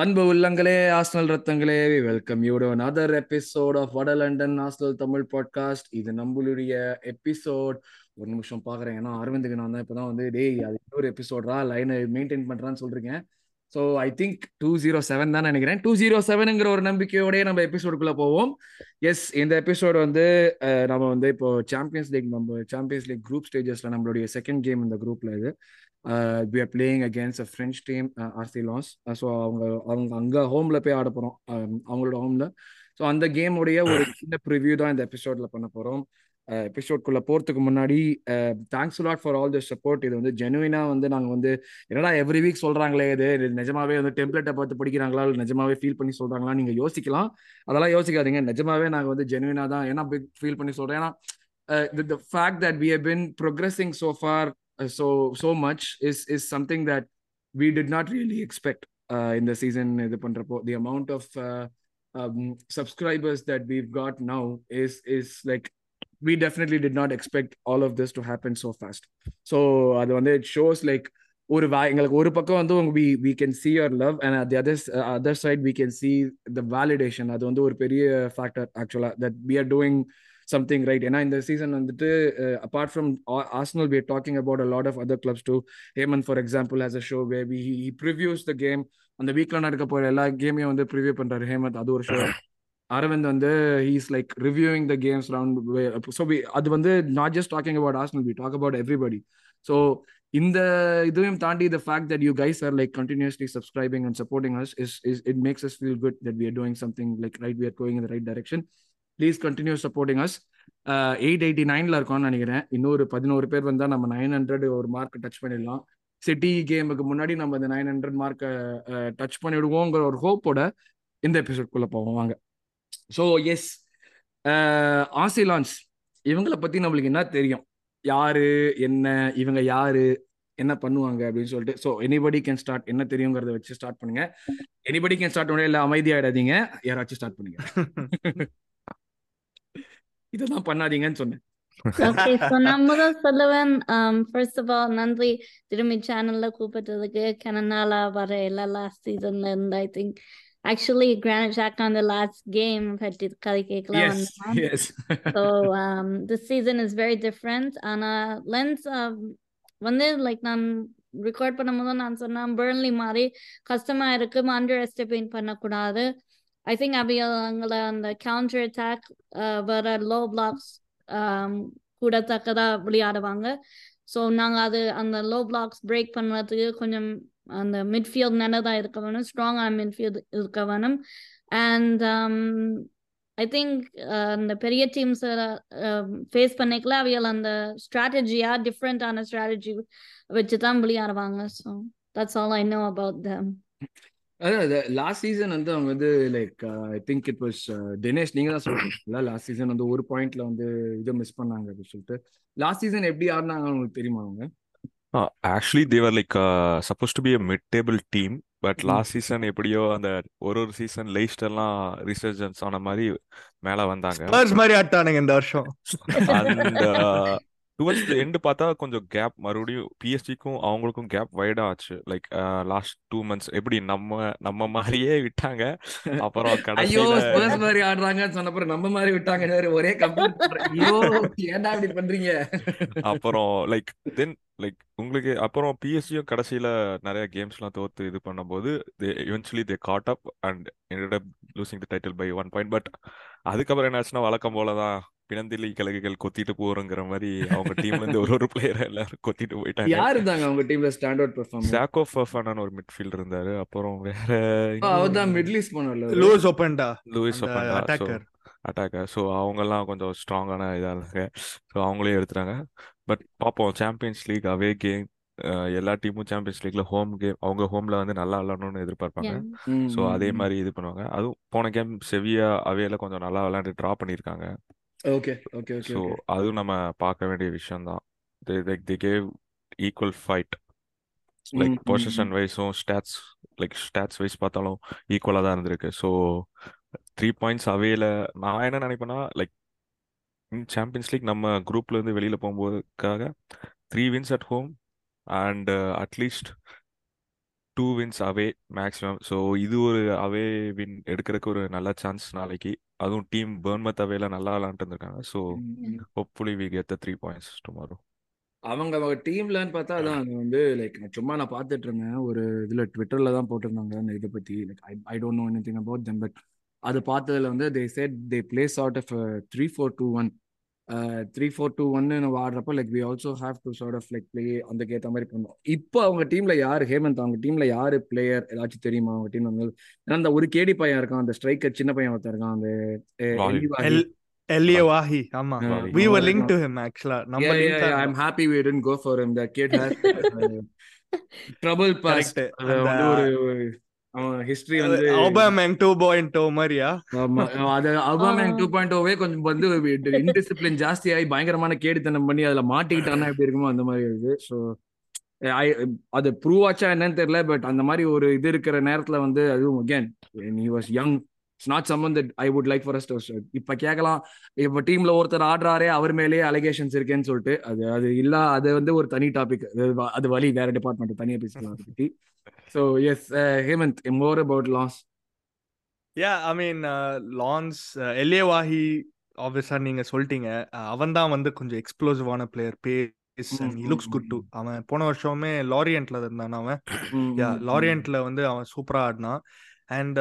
அன்பு உள்ளங்களே Arsenal ரத்தங்களே welcome you to another episode of வட லண்டன் ஆஸ்னல் தமிழ் பாட்காஸ்ட் இது நம்மளுடைய எபிசோட் ஒரு நிமிஷம் பாக்குறேன். ஏன்னா அரவிந்துக்கு நான் தான் இப்பதான் வந்து டேய் அது இன்னொரு எபிசோட்ரா லைனை மெயின்டைன் பண்றான்னு சொல்றேன் so I think two zero seven தான் நினைக்கிறேன். டூ ஜீரோ செவனுங்கிற ஒரு நம்பிக்கையோடய நம்ம எபிசோடுக்குள்ள போவோம். எஸ் இந்த எபிசோடு வந்து நம்ம வந்து இப்போ சாம்பியன்ஸ் லீக் நம்ம சாம்பியன்ஸ் லீக் குரூப் ஸ்டேஜஸ்ல நம்மளுடைய செகண்ட் கேம் இந்த குரூப்ல இது. We are playing against a French team RC Lens so அவங்க அவங்க அங்கே ஹோமில் போய் ஆட போகிறோம் அவங்களோட ஹோமில் ஸோ அந்த கேமுடைய ஒரு சின்ன ப்ரிவ்யூ தான் இந்த எபிசோட்ல பண்ண போகிறோம் எபிசோட்குள்ளே போகிறதுக்கு முன்னாடி thanks lot for all the support இது வந்து ஜெனுவினாக வந்து நாங்கள் வந்து என்னடா எவ்ரி வீக் சொல்கிறாங்களே இது? நிஜமாவே வந்து டெம்ப்ளேட்டை பார்த்து படிக்கிறாங்களா? இல்லை நிஜமாவே ஃபீல் பண்ணி சொல்கிறாங்களா நீங்கள் யோசிக்கலாம். அதெல்லாம் யோசிக்காதீங்க. நிஜமாவே நாங்கள் வந்து ஜெனுவினாக தான் ஏன்னா பிக் ஃபீல் பண்ணி சொல்கிறேன் ஏன்னா uh, the, the fact that we have been progressing so far uh, so so much is is something that we did not really expect uh, in the season இது பண்றப்போ the amount of uh, um, subscribers that we've got now is is like we definitely did not expect all of this to happen so fast so அது வந்து it shows like ஒரு வா எங்களுக்கு ஒரு பக்கம் வந்து உங்க we we can see your love and at the other uh, other side we can see the validation அது வந்து ஒரு பெரிய factor actually that we are doing Something right? ஏன்னா இந்த சீசன் வந்துட்டு apart from Arsenal we are talking about a lot of other clubs too. Hemant for example has a show where we he previews the game. அந்த வீக்ல நடக்க போற எல்லா கேமையும் வந்து preview பண்றாரு. ஹேமந்த் அது ஒரு ஷோ அரவிந்த் வந்து he's like reviewing the games round so அது வந்து not just talking about Arsenal we talk about everybody so இந்த இதையும் தாண்டி the fact that you guys are like continuously subscribing and supporting us is is it makes us feel good that we are doing something like right we are going in the right direction please continue supporting us eight eighty நைன்ல இருக்கோம்னு நினைக்கிறேன். இன்னொரு பதினோரு பேர் வந்தா நம்ம nine hundred ஒரு mark touch பண்ணிடலாம். சிட்டி கேமுக்கு முன்னாடி நம்ம இந்த நைன் ஹண்ட்ரட் மார்க்கை டச் பண்ணிவிடுவோங்கிற ஒரு ஹோப்போட இந்த எபிசோட்குள்ளே போவோம். வாங்க. ஸோ எஸ் ஆசிலான்ஸ் இவங்கள பத்தி நம்மளுக்கு என்ன தெரியும்? யாரு? என்ன? இவங்க யாரு? என்ன பண்ணுவாங்க? அப்படின்னு சொல்லிட்டு. ஸோ எனிபடி கேன் ஸ்டார்ட் என்ன தெரியுங்கிறத வச்சு ஸ்டார்ட் பண்ணுங்க. எனிபடி கேன் ஸ்டார்ட் பண்ண இல்லை அமைதியாயிடாதீங்க. யாராச்சும் ஸ்டார்ட் பண்ணுங்க. இதெல்லாம் பண்ணாதீங்கன்னு சொன்னேன். ஓகே முதல் சொல்லுவேன் ஃபர்ஸ்ட் ஆஃப் ஆல் நன்றி. திரும்பி சேனல்ல கூப்பிட்டதுக்கு கனநாளா வர எல்லா லாஸ்ட் சீசன்ல இருந்து I think actually grand shock அந்த லாஸ்ட் கேம் பற்றி கதை கேட்கலாம் so this season is very different ஆனா லென்ஸ் வந்து லைக் நான் ரெக்கார்ட் பண்ணும்போது நான் சொன்னேன் பேர்ன்லி மாதிரி கஷ்டமா இருக்கு அண்டர் எஸ்டிமேட் பண்ணக்கூடாது. ஐ திங்க் அவங்கள அந்த கவுண்டர் அட்டாக் வேற லோ பிளாக்ஸ் கூடத்தக்கதா விளையாடுவாங்க ஸோ நாங்கள் அது அந்த லோ பிளாக்ஸ் பிரேக் பண்ணுறதுக்கு கொஞ்சம் அந்த மிட்ஃபீல்ட் நல்லதாக இருக்க வேணும் ஸ்ட்ராங்கான மிட்ஃபீல்ட் இருக்க வேணும் அண்ட் ஐ திங்க் அந்த பெரிய டீம்ஸ் ஃபேஸ் பண்ணிக்கல அவைகள் அந்த ஸ்ட்ராட்டஜியா டிஃப்ரெண்டான ஸ்ட்ராட்டஜி வச்சு தான் விளையாடுவாங்க so that's all I know about them அதாவது லாஸ்ட் சீசன் வந்து அவங்க வந்து like I think it was Dinesh நீங்க தான் சொல்றீங்களா லாஸ்ட் சீசன் வந்து ஒரு பாயிண்ட்ல வந்து இதை மிஸ் பண்ணாங்க அப்படின்னு சொல்லிட்டு. லாஸ்ட் சீசன் எப்படி ஆடினாங்க உங்களுக்கு தெரியுமா அவங்க? Actually they were like supposed to be a mid table team but last season எப்படியோ அந்த ஒரு ஒரு சீசன் லைஸ்டர்லாம் ரிசர்ஜன்ஸ் ஆன மாதிரி மேல வந்தாங்க. மாதிரி ஆட்டானுங்க இந்த வருஷம். அண்ட் டுவர்ட்ஸ் த எண்டு பார்த்தா கொஞ்சம் கேப் மறுபடியும் பிஎஸ்டிக்கும் அவங்களுக்கும் கேப் வைடா ஆச்சு. லைக் லாஸ்ட் டூ மந்த்ஸ் எப்படி நம்ம நம்ம மாதிரியே விட்டாங்க. அப்புறம் ஐயோ ஸ்பர்ஸ் மாதிரி ஆடுறாங்கன்னு சொன்னப்பறம் நம்ம மாதிரி விட்டாங்க ஒரே ஏன்டா இப்படி பண்றீங்க? அப்புறம் லைக் தென் லைக் உங்களுக்கு அப்புறம் பிஎஸ்சியும் கடைசியில நிறைய கேம்ஸ்லாம் தோத்து இது பண்ணும்போது they eventually they got up and losing the title by one point but அதுக்கப்புறம் என்னாச்சுன்னா வழக்கம் போல தான் பிணந்திலி கழுகுகள் கொத்திட்டு போறோங்கிற மாதிரி அவங்க டீம்ல இருந்து ஒரு ஒரு பிளேயர் எல்லாரும் கொத்திட்டு போயிட்டாங்க. யார் இருந்தாங்க அவங்க டீம்ல ஸ்டாண்ட் அவுட் பெர்ஃபார்மர் சாக்கோ ஃபர்ஃபானான ஒரு மிட்ஃபீல்ட் இருந்தாரு. அப்புறம் வேற அவர் தான் மிடில் ஈஸ்ட் ஓப்பன்டா லூயிஸ் அந்த Openda so attacker attacker so அவங்கெல்லாம் கொஞ்சம் ஸ்ட்ராங்கான இதாக இருந்தாங்க. ஸோ அவங்களே எடுத்துட்டாங்க. பட் பார்ப்போம் சாம்பியன்ஸ் லீக் அவே கேம் எல்லா டீமும் சாம்பியன்ஸ் லீக்ல ஹோம் கேம் அவங்க ஹோம்ல வந்து நல்லா விளாடணும்னு எதிர்பார்ப்பாங்க. ஸோ அதே மாதிரி இது பண்ணுவாங்க. அதுவும் போன கேம் செவியா அவையில கொஞ்சம் நல்லா விளையாண்டு ட்ரா பண்ணியிருக்காங்க. ஓகே ஓகே ஓகே ஸோ அதுவும் நம்ம பார்க்க வேண்டிய விஷயம் தான் லைக் தி கேவ் ஈக்குவல் ஃபைட் லைக் பொசிஷன் வைஸும் ஸ்டாட்ஸ் லைக் ஸ்டாட்ஸ் வைஸ் பார்த்தாலும் ஈக்குவலாக தான் இருந்திருக்கு. ஸோ த்ரீ பாயிண்ட்ஸ் அவேல நான் என்ன நினைப்பேன்னா லைக் சாம்பியன்ஸ் லீக் நம்ம குரூப்ல இருந்து வெளியில போகும்போதுக்காக three wins at home and at least two wins away maximum so இது ஒரு அவே வின் எடுக்கிறதுக்கு ஒரு நல்ல சான்ஸ் நாளைக்கு. அதுவும் டீம் பேர்ன்மத் அவேல நல்லா விளாண்டுட்டு இருந்திருக்காங்க. So hopefully we get the three points tomorrow. அவங்க அவங்க டீம்லன்னு பார்த்தா அதான் அது வந்து லைக் சும்மா நான் பார்த்துட்டு இருந்தேன். ஒரு இதுல ட்விட்டர்ல தான் போட்டிருந்தாங்க அந்த இதை பத்தி like I I don't know anything about them but அது பார்த்ததுல வந்து they set they plays out of three four two one three four two ஒன்னு நம்ம ஆடுறப்ப like we also have to sort of like play அந்த ஏற்ற மாதிரி பண்ணோம் இப்போ அவங்க டீம்ல யார்? ஹேமந்த் அவங்க டீம்ல யாரு பிளேயர் ஏதாச்சும் தெரியுமா? அவங்க டீம் வந்து ஏன்னா அந்த ஒரு கேடி பையன் இருக்கான் அந்த ஸ்ட்ரைக்கர் சின்ன பையன் ஒருத்தன் இருக்கான் அந்த அஹ், வாஹி. ஆமா. were yeah. linked to him ஆக்சுவலா நம்ம for him. That kid has uh, trouble past. Correct அது அந்த வந்து ஒரு ஹிஸ்டரி வந்து ஆபாமேங் டூ பாயிண்ட் டூ மாதிரியா? ஆமா, அது அபாமேங் பாயிண்ட் ஓவே கொஞ்சம் வந்து இன்டிசிப்ளின் ஜாஸ்தி ஆகி பயங்கரமான கேடித்தனம் பண்ணி அதுல மாட்டிக்கிட்டானா எப்படி இருக்குமோ அந்த மாதிரி இருக்கு. ஸோ அது ப்ரூவ் ஆச்சா என்னன்னு தெரியல பட் அந்த மாதிரி ஒரு இது இருக்கிற நேரத்துல வந்து அதுவும் அகேன் நீ was young it's not common that I would like for us இப்ப கேட்கலாம் இப்ப டீம்ல ஒருத்தர் ஆடுறாரே அவர் மேலேயே அலிகேஷன்ஸ் இருக்கேன்னு சொல்லிட்டு அது அது இல்ல அது வந்து ஒரு தனி டாபிக் அது வழி வேற டிபார்ட்மெண்ட் தனியா பேசிக்கலாம் அதை பத்தி. So yes Hemant more about Lens yeah I mean Lens Elye Wahi ஆப்வியஸா நீங்க சொல்லிட்டீங்க. அவன் தான் வந்து கொஞ்சம் எக்ஸ்ப்ளோசிவான பிளேயர் ம், லுக்ஸ் குட் டு. அவன் போன வருஷமே லாரியன்ட்ல இருந்தான் அவன். லாரியன்ட்ல வந்து அவன் சூப்பரா ஆடினான். அண்ட்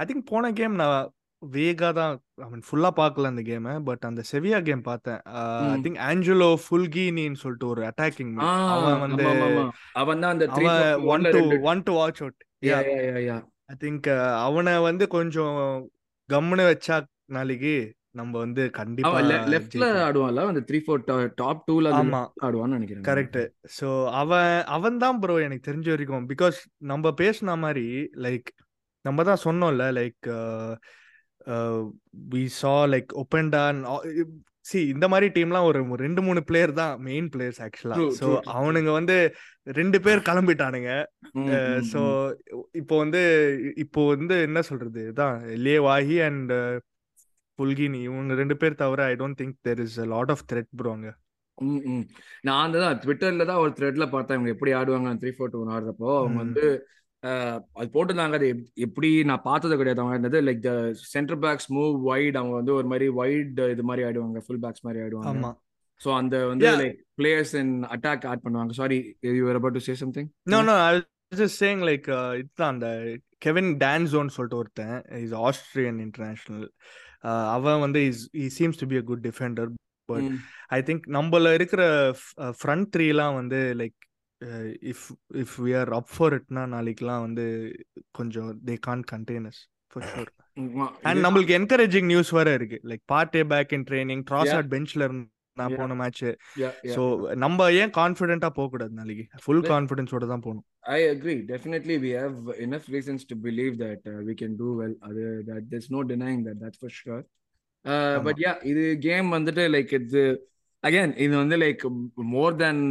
ஐ திங்க் போன கேம் நான் வேகா தான் ஐ மீன் ஃபுல்லா பார்க்கல அந்த கேமை பட் அந்த செவியா கேம் பார்த்தேன். ஐ. திங்க் ஆஞ்சலோ ஃபுல்கினின்னு சொல்லிட்டு ஒரு அட்டாக்கிங் அவன் வந்து அவன் தான் அந்த one two one two watch out I think அவனை வந்து கொஞ்சம் கம்முன்னு வச்சா நாளைக்கு நம்ம வந்து கண்டிப்பா லெஃப்ட்ல. ஆடுவான்ல அந்த த்ரீ ஃபோர் டாப் டூல ஆமா. ஆடுவான்னு நினைக்கிறேன். கரெக்ட் ஸோ அவன் அவன் தான் ப்ரோ எனக்கு தெரிஞ்ச வரைக்கும் பிகாஸ் நம்ம பேசின மாதிரி லைக் நம்ம தான் சொன்னோம்ல like we saw like opponent see இந்த மாதிரி டீம்லாம் ஒரு ரெண்டு மூணு பிளேயர் தான் மெயின் பிளேயர்ஸ் ஆக்சுவலா ஸோ. அவனுங்க வந்து ரெண்டு பேர் கிளம்பிட்டானுங்க ஸோ. இப்போ வந்து இப்போ வந்து என்ன சொல்றது இதான் லே வாஹி அண்ட் புல்கினி இவங்க ரெண்டு பேர் தவிர I don't think there is lot of threat bro அங்க ம், ம். நான் தான் ட்விட்டர்ல தான் ஒரு த்ரெட்ல பார்த்தேன் இவங்க எப்படி ஆடுவாங்க த்ரீ ஃபோர் டூ ஆடுறப்போ அவங்க. வந்து அது போட்டிருந்தாங்க. அது எப்- எப்படி நான் பார்த்தது கிடையாது. அவங்க இருந்தது like the centre backs move wide அவங்க வந்து ஒரு மாதிரி வைட் இது மாதிரி ஆடுவாங்க ஃபுல் பேக்ஸ் மாதிரி ஆடுவாங்க ஆமா. ஸோ அந்த வந்து. Like players in attack add பண்ணுவாங்க. Sorry you are about to say something no no I just saying like இதுதான் அந்த கெவின் டான்ஸோன்னு சொல்லிட்டு ஒருத்தன். இஸ் ஆஸ்திரியன் இன்டர்நேஷனல் அவன் வந்து is a seems to be a good defender but I think நம்மள இருக்கிற front த்ரீலாம் வந்து like if if we are up for இட்னா நாளைக்குலாம் வந்து கொஞ்சம் they can contain us for sure and நம்மளுக்கு என்கரேஜிங் நியூஸ் வேற இருக்கு like Partey back in training Trossard பெஞ்ச்ல Yeah. போன மேட்ச் ஸோ நம்ம ஏன் கான்ஃபிடென்ட்டா போக கூடாது நாளைக்கு ஃபுல் கான்ஃபிடன்ஸோட தான் போகணும் I agree. Definitely, we have enough reasons to believe that uh, we can do well. Other that there's no denying that. That's for sure. Uh, but yeah, இது கேம் வந்துட்டு லைக் இது அகைன் இது வந்து like more தென்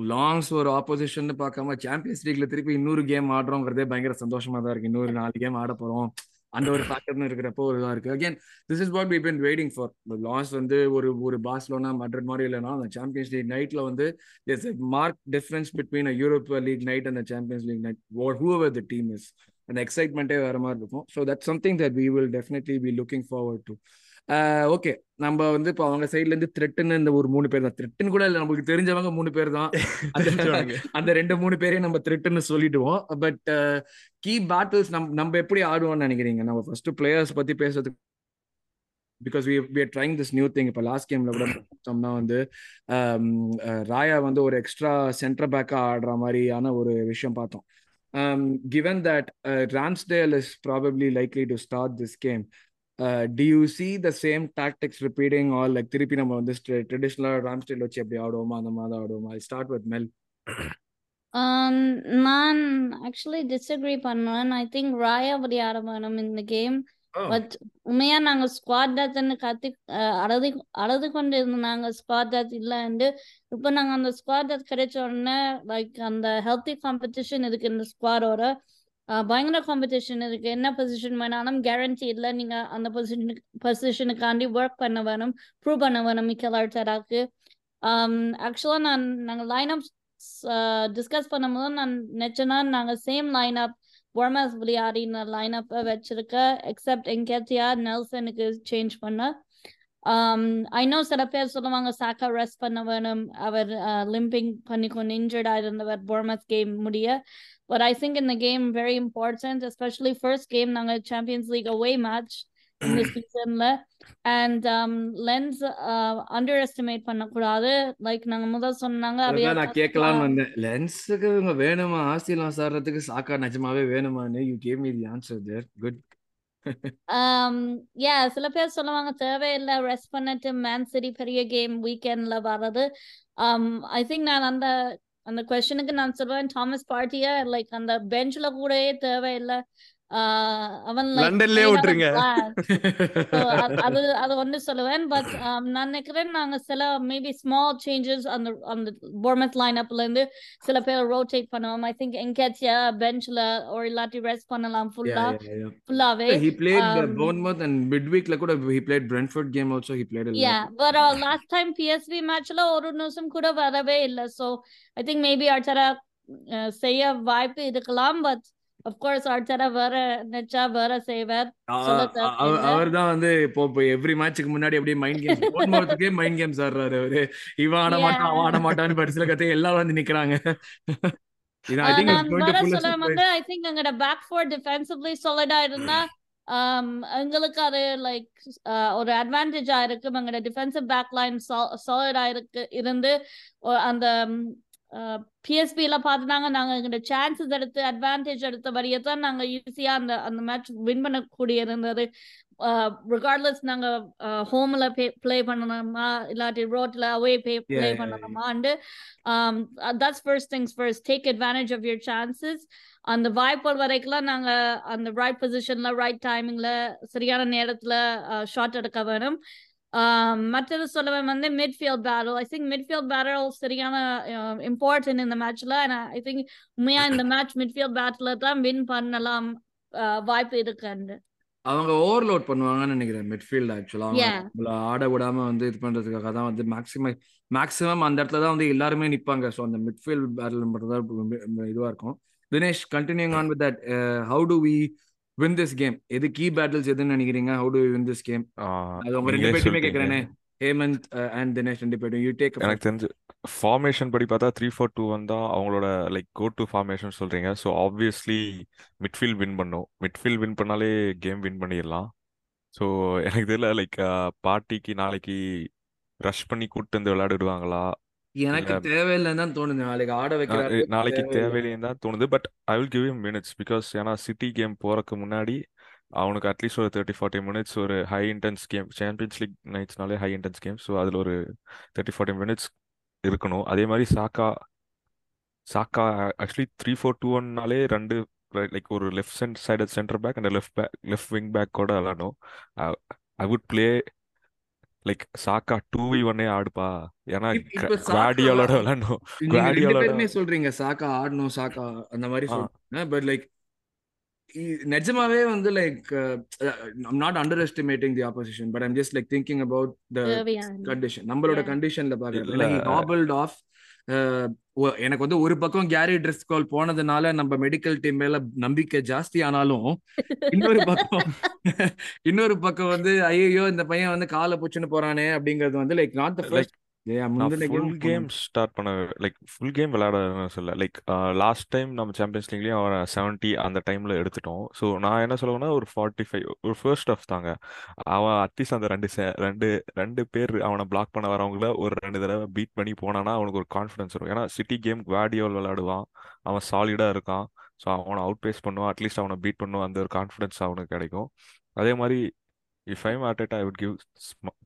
longs ஒரு opposition பார்க்காம champions லீக்ல திருப்பி இன்னொரு கேம் ஆடுறோங்கிறதே பயங்கர சந்தோஷமா தான் இருக்கு. இன்னொரு நாலு கேம் ஆட போறோம். அந்த ஒரு ஃபேக்டர்னு இருக்கிறப்போ ஒரு இதாக இருக்கு. Again this is what we been waiting for loss வந்து ஒரு ஒரு பார்சலோனா மட்ரட் மாதிரி இல்லைனா அந்த சாம்பியன்ஸ் லீக் நைட்ல வந்து there's a marked difference between a Europa League night and a Champions League night, or whoever அந்த எக்ஸைட்மெண்ட்டே வேற மாதிரி இருக்கும். So that something that we will definitely be looking forward to okay. நம்ம வந்து இப்போ அவங்க சைட்ல இருந்து த்ரெட்டுன்னு இந்த ஒரு மூணு பேர் தான். த்ரெட்டுன்னு கூட இல்லை நமக்கு தெரிஞ்சவங்க மூணு பேர் தான். அந்த ரெண்டு மூணு பேரையும் நம்ம த்ரெட்டுன்னு சொல்லிடுவோம். பட் கீ பேட்டில்ஸ் நம் நம்ம எப்படி ஆடுவோம்னு நினைக்கிறீங்க? நம்ம ஃபர்ஸ்ட் பிளேயர்ஸ் பத்தி பேசுறதுக்கு because we we trying this new thing இப்போ லாஸ்ட் கேம்ல கூட பார்த்தோம்னா வந்து ராயா வந்து ஒரு எக்ஸ்ட்ரா சென்டர் பேக்கா ஆடுற மாதிரியான ஒரு விஷயம் பார்த்தோம். Given that Ramsdale is probably likely to start this game do you see the same tactics repeating all like திருப்பி நம்ம வந்து ட்ரெடிஷ்னலாக ராம்ஸ்டேல் வச்சு எப்படி ஆடுவோமா அந்த மாதிரி ஆடுவோமா? ஸ்டார்ட் வித் மெல் நான் actually disagree பண்ணுவேன். ஐ திங்க் ராயா அப்படி ஆட வேணும் இந்த கேம் பட் உண்மையா நாங்க ஸ்குவாட் டெத்னு கத்தி அழுது அழுது கொண்டு இருந்தாங்க ஸ்குவாட் டெத் இல்லைன்னு இப்போ நாங்க அந்த ஸ்குவாட் டெத் கிடைச்ச உடனே லைக் அந்த ஹெல்த்தி காம்படிஷன் இருக்கு இந்த ஸ்குவாடோட பயங்கர காம்படிஷன் இருக்கு. என்ன பொசிஷன் வேணாலும் கேரண்டி இல்லை நீங்க அந்த பொசிஷனுக்கு பொசிஷனுக்காண்டி ஒர்க் பண்ண வேணும் ப்ரூவ் பண்ண வேணும் மிக்கல் ஆர்டராக்கு ஆக்சுவலாக நான் நாங்கள் லைன் அப் டிஸ்கஸ் பண்ணும்போது நான் நினச்சேன்னா நாங்கள் சேம் லைன் அப் பொர்மஸ் விளையாடின லைன் அப்பை வச்சிருக்க எக்ஸப்ட் எங்கேத்தியா நெல்சனுக்கு சேஞ்ச் பண்ண. ஐ நோ சில பேர் சொல்லுவாங்க சாக்கா ரெஸ்ட் பண்ண வேணும். அவர் லிம்பிங் பண்ணி கொஞ்சம் இன்ஜர்ட் இருந்தவர் பொர்மஸ் கேம் முடிய. பட் ஐ திங்க் இந்த game very important especially first game நாங்கள் சாம்பியன்ஸ் லீக் அவே மேட்ச் இந்த சீசன்ல அண்ட் லென்ஸ் அண்டர் எஸ்டிமேட் பண்ணக்கூடாது. லைக் நாங்க முதல் சொன்னாங்க அதான் நான் கேட்கலாம்னு வந்தேன். லென்ஸுக்கு இவங்க வேணுமா? ஆஸ்திரேலியா சாடுறதுக்கு சாக்கா நிஜமாவே வேணுமான்னு you came me the answer there good yeah சில பேர் சொல்லுவாங்க தேவையில்லை ரெஸ்ட் பண்ணிட்டு மேன் சிட்டி பெரிய கேம் வீக்கெண்ட்ல வர்றது. ஐ திங்க் நான் அந்த அந்த கொஸ்டனுக்கு நான் சொல்லுவேன் தாமஸ் பார்ட்டியா லைக் அந்த பெஞ்ச்ல கூடயே தேவையில்லை. அவன் லண்டன்லயே விட்டுருங்க. அது அது ஒன்று சொல்லுவேன். பட் நான் நினைக்கிறேன் நாங்க சில மேபி ஸ்மால் சேஞ்சஸ் அந்த அந்த போர்மத் லைன் அப்ல இருந்து சில பேர் ரோட்டேட் பண்ணுவோம். ஐ திங்க் எங்கேச்சியா பெஞ்ச்ல ஒரு இல்லாட்டி ரெஸ்ட் பண்ணலாம் ஃபுல்லா ஃபுல்லாவே he played um, Bournemouth and midweekல கூட he played Brentford game also. He played a yeah but uh, last time PSV matchல ஒரு நிமிஷம் கூட வரவே இல்லை. So I think maybe அர்ச்சரா செய்ய வாய்ப்பு இருக்கலாம். பட் அப்கோர்ஸ் ஆர்ச்சரா வேற நெச்சா வேற செய்வார். அவர் தான் வந்து இப்போ இப்போ எவ்ரி மேட்சுக்கு முன்னாடி அப்படியே மைண்ட் கேம்ஸ் போன்மவுத்துக்கே மைண்ட் கேம்ஸ் ஆடுறாரு அவரு. இவன் ஆட மாட்டான் அவன் ஆட மாட்டான்னு பரிசுல கத்தை எல்லாம் வந்து நிக்கிறாங்க. எங்களுக்கு அது லைக் ஒரு அட்வான்டேஜா இருக்கு எங்களோட டிஃபென்சிவ் பேக் லைன் சாலிடா இருக்கு இருந்து அந்த பிஎஸ்பியில் பார்த்துட்டாங்க நாங்கள் எங்களோட சான்சஸ் எடுத்து அட்வான்டேஜ் எடுத்த வழியை தான் நாங்கள் ஈஸியாக அந்த அந்த மேட்ச் வின் பண்ணக்கூடிய இருந்தது. ரிகார்ட்லெஸ் நாங்கள் ஹோமில் ப்ளே பண்ணணுமா? இல்லாட்டி ரோட்டில் away play பண்ணணுமாண்டு that's first things first take advantage of your chances அந்த வாய்ப்புகள் வரைக்கும்லாம் நாங்கள் அந்த ரைட் பொசிஷனில் ரைட் டைமிங்கில் சரியான நேரத்தில் ஷாட் எடுக்க வேணும். மற்றது சொல்லுவேன் வந்து midfield battle I think midfield battle சரியான இம்பார்ட்டன்ட் இந்த மேட்ச்ல ஐ திங்க் உண்மையா இந்த மேட்ச் மிட்ஃபீல்ட் பேட்டில் தான் வின் பண்ணலாம் வாய்ப்பு இருக்குன்னு அவங்க ஓவர்லோட் பண்ணுவாங்கன்னு நினைக்கிறேன் மிட்ஃபீல்ட் ஆக்சுவலா அவங்க ஆட விடாம வந்து இது பண்றதுக்காக தான் வந்து மேக்ஸிமம் மேக்ஸிமம் அந்த இடத்துல தான் வந்து எல்லாருமே நிப்பாங்க. ஸோ அந்த மிட்ஃபீல்ட் பேட்டில் மட்டும் தான் இதுவா இருக்கும். Dinesh continuing on with that how do we win this game எது கீ பேட்டில்ஸ் எதுன்னு நினைக்கிறீங்க? How to win this game அது உங்க ரெண்டு பேருமே கேக்குறேனே ஹேமந்த் அண்ட் தினேஷ் ரெண்டு பேரும். யூ டேக் எனக்கு தெரிஞ்சு ஃபார்மேஷன் படி பார்த்தா த்ரீ ஃபோர் டூ வந்தா அவங்களோட லைக் கோ டு ஃபார்மேஷன் சொல்றீங்க. ஸோ ஆப்வியஸ்லி மிட்ஃபீல்ட் வின் பண்ணும். மிட்ஃபீல்ட் வின் பண்ணாலே கேம் வின் பண்ணிடலாம். ஸோ எனக்கு தெரியல லைக் பார்ட்டிக்கு நாளைக்கு ரஷ் பண்ணி கூட்டு வந்து விளையாடுவாங்களா எனக்கு தேவையில்லைன்னு தான் தோணுது. நாளைக்கு ஆட வைக்கிறாரு நாளைக்கு தேவையில்லைன்னு தான் தோணுது. But I will give him minutes because ஏன்னா சிட்டி கேம் போறதுக்கு முன்னாடி அவனுக்கு அட்லீஸ்ட் ஒரு தேர்ட்டி ஃபார்ட்டி மினிட்ஸ் ஒரு high intense game Champions League நைட்ஸ்னாலே high intense game so அதில் ஒரு தேர்ட்டி ஃபார்ட்டி மினிட்ஸ் இருக்கணும். அதே மாதிரி Saka Saka actually three four two ஒன்னாலே ரெண்டு லைக் ஒரு left centre side centre back and left back left wing back கூட விளாடணும். I would play like Saka too we ஒன்னே ஆடுப்பா. ஏன்னா குவாடியோலோட விளாடணும் குவாடியோலோட சொல்றீங்க சாக்கா ஆடணும் சாக்கா அந்த மாதிரி சொல்றீங்க பட் லைக் நிஜமாவே வந்து like I'm not underestimating the opposition but I'm just like thinking about the condition நம்மளோட கண்டிஷன்ல பாக்குறேன் நாபல்ட் ஆஃப் எனக்கு வந்து ஒரு பக்கம் கேரி ட்ரெஸ் கால் போனதுனால நம்ம மெடிக்கல் டீம் மேல நம்பிக்கை ஜாஸ்தி ஆனாலும் இன்னொரு பக்கம் இன்னொரு பக்கம் வந்து ஐயோ இந்த பையன் வந்து காலை புச்சுன்னு போறானே அப்படிங்கிறது வந்து like not the first full game start பண்ண லைக் ஃபுல் கேம் விளையாட சொல்ல லைக் லாஸ்ட் டைம் நம்ம சாம்பியன்ஸ் லீக்லயும் அவன் செவன்ட்டி அந்த டைம்ல எடுத்துட்டோம். ஸோ நான் என்ன சொல்லுவேன்னா ஒரு ஃபார்ட்டி ஃபைவ் ஒரு ஃபர்ஸ்ட் ஆஃப் தாங்க. அவன் அட்லீஸ்ட் அந்த ரெண்டு ரெண்டு ரெண்டு பேர் அவனை பிளாக் பண்ண வரவங்கள ஒரு ரெண்டு தடவை பீட் பண்ணி போனானா அவனுக்கு ஒரு கான்ஃபிடன்ஸ் வரும். ஏன்னா சிட்டி கேம் குவாடியோல் விளையாடுவான். அவன் சாலிடா இருக்கான். ஸோ அவனை அவுட் பேஸ் பண்ணுவான் அட்லீஸ்ட் அவனை பீட் பண்ணுவான். அந்த ஒரு கான்ஃபிடன்ஸ் அவனுக்கு கிடைக்கும். அதே மாதிரி if I'm at it, I would give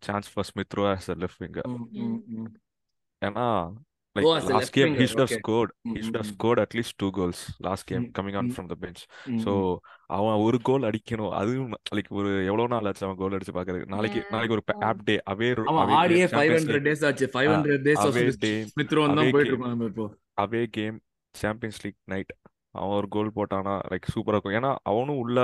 chance for Smith Rowe as a left winger. ஏன்னா like Oh, as a last left game he winger, should have okay. scored he Mm, should have mm, scored at least two goals last game Mm, coming on mm, from the bench mm, so mm. அவன் ஒரு கோல் அடிக்கணும் அதுவும் like ஒரு எவ்வளவு நாள் ஆச்சு அவன் கோல் அடிச்சு பாக்குறது நாளைக்கு. நாளைக்கு ஒரு ஆப் டே அவே அவன் ஆடியே ஃபைவ் ஹண்ட்ரட் டேஸ் ஆச்சு five hundred days away day, Smith Rowe தான் away போயிட்டு game. இருக்கோம் நம்ம இப்போ away game Champions League night அவன் ஒரு கோல் போட்டானா லைக் சூப்பரா இருக்கும் ஏன்னா அவனும் உள்ள